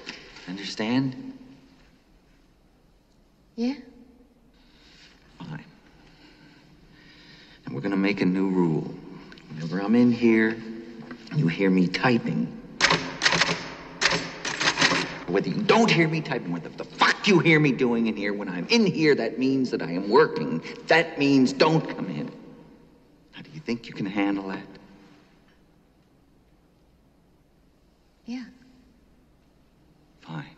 Understand? Yeah. And we're gonna make a new rule. Whenever I'm in here, you hear me typing. Whether you don't hear me typing, what the fuck you hear me doing in here, when I'm in here, that means that I am working. That means don't come in. How do you think you can handle that? Yeah. Fine.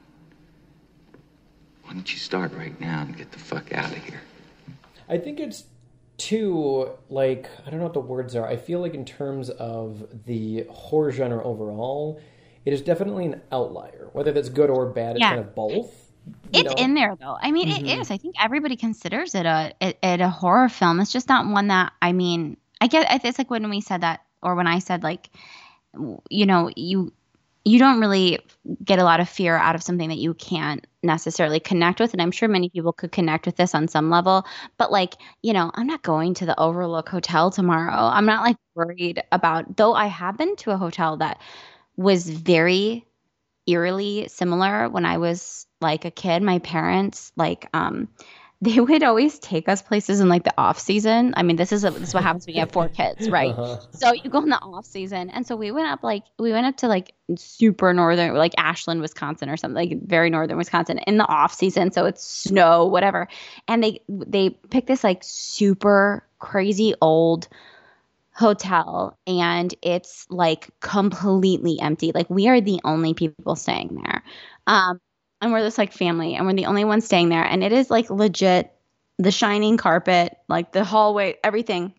Why don't you start right now and get the fuck out of here? I think it's too like I don't know what the words are. I feel like in terms of the horror genre overall, it is definitely an outlier. Whether that's good or bad, it's Yeah. kind of both. you It's know? in there though. I mean, Mhm. it is. I think everybody considers it a it, it a horror film. It's just not one that I mean. I get. It's like when we said that, or when I said like, you know, you you don't really get a lot of fear out of something that you can't necessarily connect with and i'm sure many people could connect with this on some level but like you know i'm not going to the overlook hotel tomorrow i'm not like worried about though i have been to a hotel that was very eerily similar when I was like a kid. My parents like um [LAUGHS] they would always take us places in like the off season. I mean, this is a, this is what happens when you have four kids, [LAUGHS] right? Uh-huh. So you go in the off season, and so we went up like we went up to like super northern, like Ashland, Wisconsin, or something like very northern Wisconsin in the off season. So it's snow, whatever, and they they picked this like super crazy old hotel and it's like completely empty like we are the only people staying there um and we're this like family and we're the only ones staying there and it is like legit the shining carpet like the hallway everything.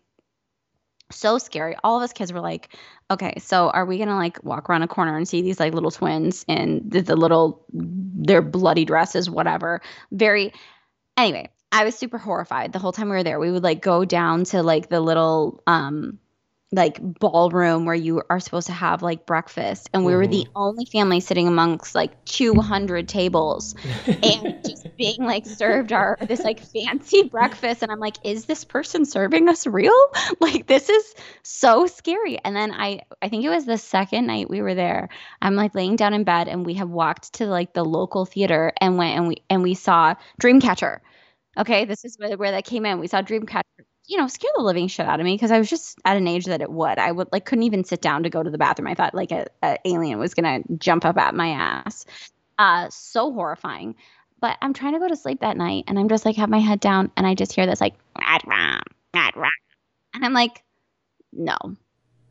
So scary. All of us kids were like okay so are we gonna like walk around a corner and see these like little twins in the, the little their bloody dresses whatever? Very anyway i was super horrified the whole time we were there. We would like go down to like the little um like ballroom where you are supposed to have like breakfast. And we were the mm-hmm. only family sitting amongst like 200 tables [LAUGHS] and just being like served our this like fancy breakfast. And i'm like is this person serving us real? [LAUGHS] Like this is so scary. And then i i think it was the second night we were there i'm like laying down in bed and we have walked to like the local theater and went and we and we saw dreamcatcher. Okay? This is where, where that came in. We saw dreamcatcher you know, scare the living shit out of me because I was just at an age that it would. I would like couldn't even sit down to go to the bathroom. I thought like a, a alien was gonna jump up at my ass. Uh, so horrifying. But I'm trying to go to sleep that night, and I'm just like have my head down, and I just hear this like, and I'm like, no,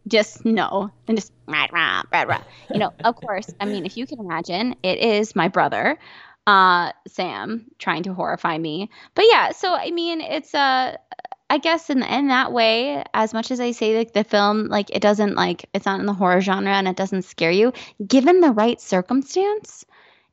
just no, and just. You know, of course. I mean, if you can imagine, it is my brother, uh, Sam, trying to horrify me. But yeah, so I mean, it's uh, I guess in in that way, as much as I say like the film, like it doesn't like it's not in the horror genre and it doesn't scare you, given the right circumstance.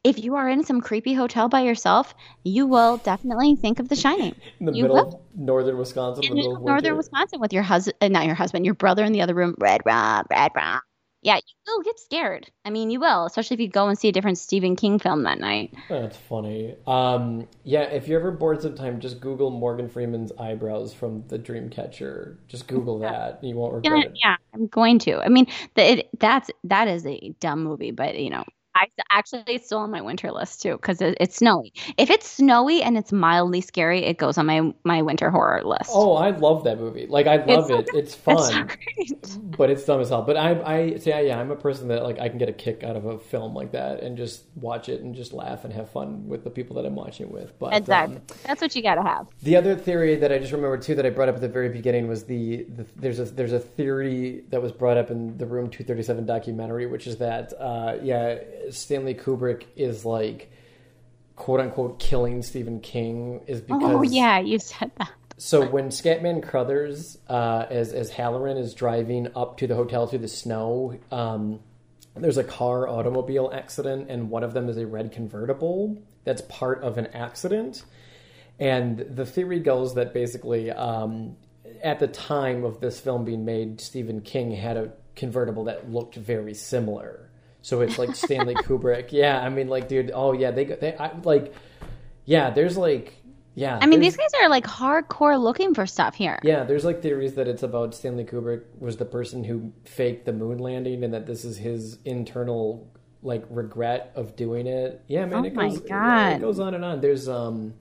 If you are in some creepy hotel by yourself, you will definitely think of The Shining. [LAUGHS] In the you middle will. of northern Wisconsin, in the middle northern winter. Wisconsin with your husband, uh, not your husband, your brother in the other room. Red Rum, Red Rum. Yeah, you will get scared. I mean, you will, especially if you go and see a different Stephen King film that night. That's funny. Um, yeah, if you're ever bored sometime, just Google Morgan Freeman's eyebrows from The Dreamcatcher. Just Google that. You won't Yeah, regret it. yeah, I'm going to. I mean, the, it, that's that is a dumb movie, but you know, I actually it's still on my winter list too because it, it's snowy. If it's snowy and it's mildly scary, it goes on my my winter horror list. Oh, I love that movie. Like I love so it. It's It's fun, [LAUGHS] but it's dumb as hell. But I, I, see, yeah, yeah, I'm a person that like I can get a kick out of a film like that and just watch it and just laugh and have fun with the people that I'm watching it with. But exactly. um, That's what you got to have. The other theory that I just remembered too that I brought up at the very beginning was the, the there's a there's a theory that was brought up in the Room 237 documentary, which is that uh, yeah Stanley Kubrick is like quote unquote killing Stephen King is because Oh yeah, you said that. so when Scatman Crothers, uh, as as Hallorann is driving up to the hotel through the snow, um, there's a car automobile accident, and one of them is a red convertible that's part of an accident. And the theory goes that basically, um, at the time of this film being made, Stephen King had a convertible that looked very similar. So it's like Stanley Kubrick. [LAUGHS] Yeah, I mean, like, dude. Oh yeah, they they I, like. Yeah, there's like. Yeah, I mean, these guys are like hardcore looking for stuff here. yeah, there's like theories that it's about Stanley Kubrick was the person who faked the moon landing, and that this is his internal like regret of doing it. Yeah, man, Oh it my goes God. it goes on and on. There's um,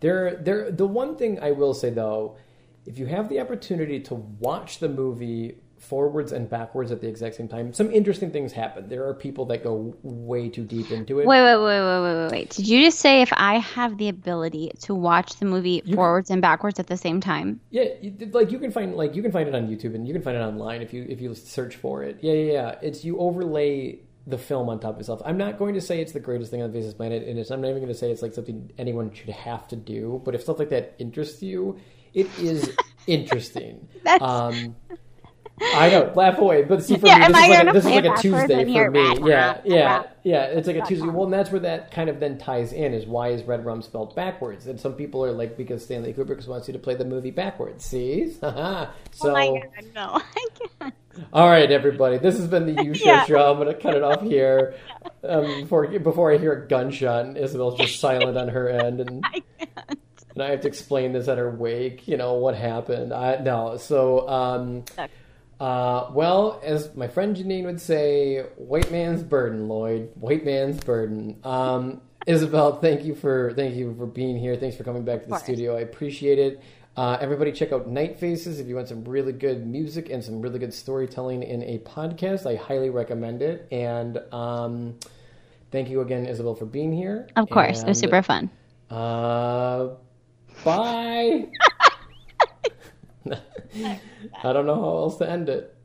there there the one thing I will say though, if you have the opportunity to watch the movie forwards and backwards at the exact same time, some interesting things happen. There are people that go way too deep into it. Wait, wait, wait, wait, wait, wait, wait. Did you just say if I have the ability to watch the movie forwards and backwards at the same time? Yeah, like you can find like you can find it on YouTube and you can find it online if you if you search for it. Yeah, yeah, yeah. It's you overlay the film on top of itself. I'm not going to say it's the greatest thing on the face of this planet, and it's, I'm not even going to say it's like something anyone should have to do. But if stuff like that interests you, it is [LAUGHS] interesting. That's- um, I know, laugh away. But see, for Yeah, me, this is like a, this is like a Tuesday for me. rat, Yeah, rat, yeah, rat? yeah. It's like a Tuesday. Well, and that's where that kind of then ties in. Is why is Red Rum spelled backwards? And some people are like, because Stanley Kubrick wants you to play the movie backwards. See, [LAUGHS] so oh my god, no, [LAUGHS] I can't. all right, everybody. This has been the You Show Yeah. show. I'm going to cut it off here [LAUGHS] um, before before I hear a gunshot. And Isabelle's just silent on her end, and and I have to explain this at her wake. You know what happened? I no. So, um, uh, well, as my friend Janine would say, "White man's burden, Lloyd. White man's burden." Um, Isabelle, thank you for thank you for being here. Thanks for coming back to the studio. I appreciate it. Uh, everybody, check out Night Faces if you want some really good music and some really good storytelling in a podcast. I highly recommend it. And um, thank you again, Isabelle, for being here. Of course, it was super fun. Uh, bye. [LAUGHS] [LAUGHS] I don't know how else to end it.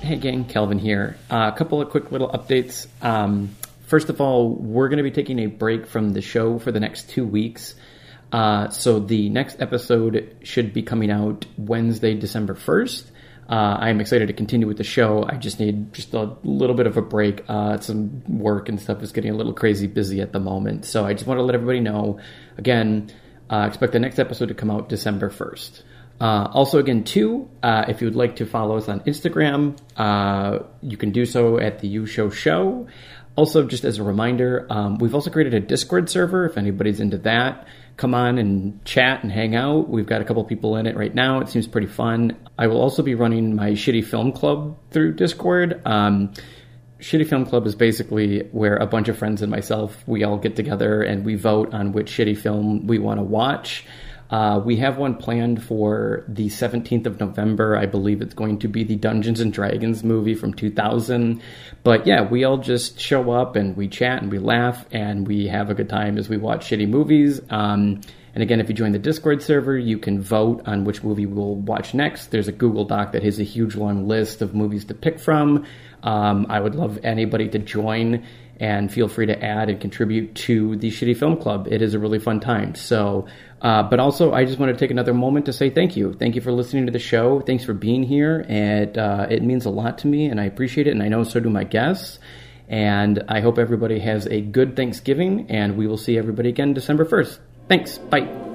Hey gang, Calvin here. Uh, a couple of quick little updates. Um, first of all, we're going to be taking a break from the show for the next two weeks. Uh, so the next episode should be coming out Wednesday, December 1st. Uh, I'm excited to continue with the show. I just need just a little bit of a break. Uh, some work and stuff is getting a little crazy busy at the moment. So I just want to let everybody know. Again, uh, expect the next episode to come out December 1st. Uh, also, again, too, uh, if you would like to follow us on Instagram, uh, you can do so at the You Show Show. Also, just as a reminder, um, we've also created a Discord server if anybody's into that. Come on and chat and hang out. We've got a couple people in it right now. It seems pretty fun. I will also be running my Shitty Film Club through Discord. Um, Shitty Film Club is basically where a bunch of friends and myself we all get together and we vote on which shitty film we want to watch. Uh, we have one planned for the 17th of November. I believe it's going to be the Dungeons and Dragons movie from 2000. But yeah, we all just show up and we chat and we laugh and we have a good time as we watch shitty movies. Um, and again, if you join the Discord server, you can vote on which movie we'll watch next. There's a Google Doc that has a huge long list of movies to pick from. Um, I would love anybody to join and feel free to add and contribute to the Shitty Film Club. It is a really fun time. So, uh, but also, I just want to take another moment to say thank you. Thank you for listening to the show. Thanks for being here. And uh, it means a lot to me, and I appreciate it. And I know so do my guests. And I hope everybody has a good Thanksgiving, and we will see everybody again December 1st. Thanks. Bye.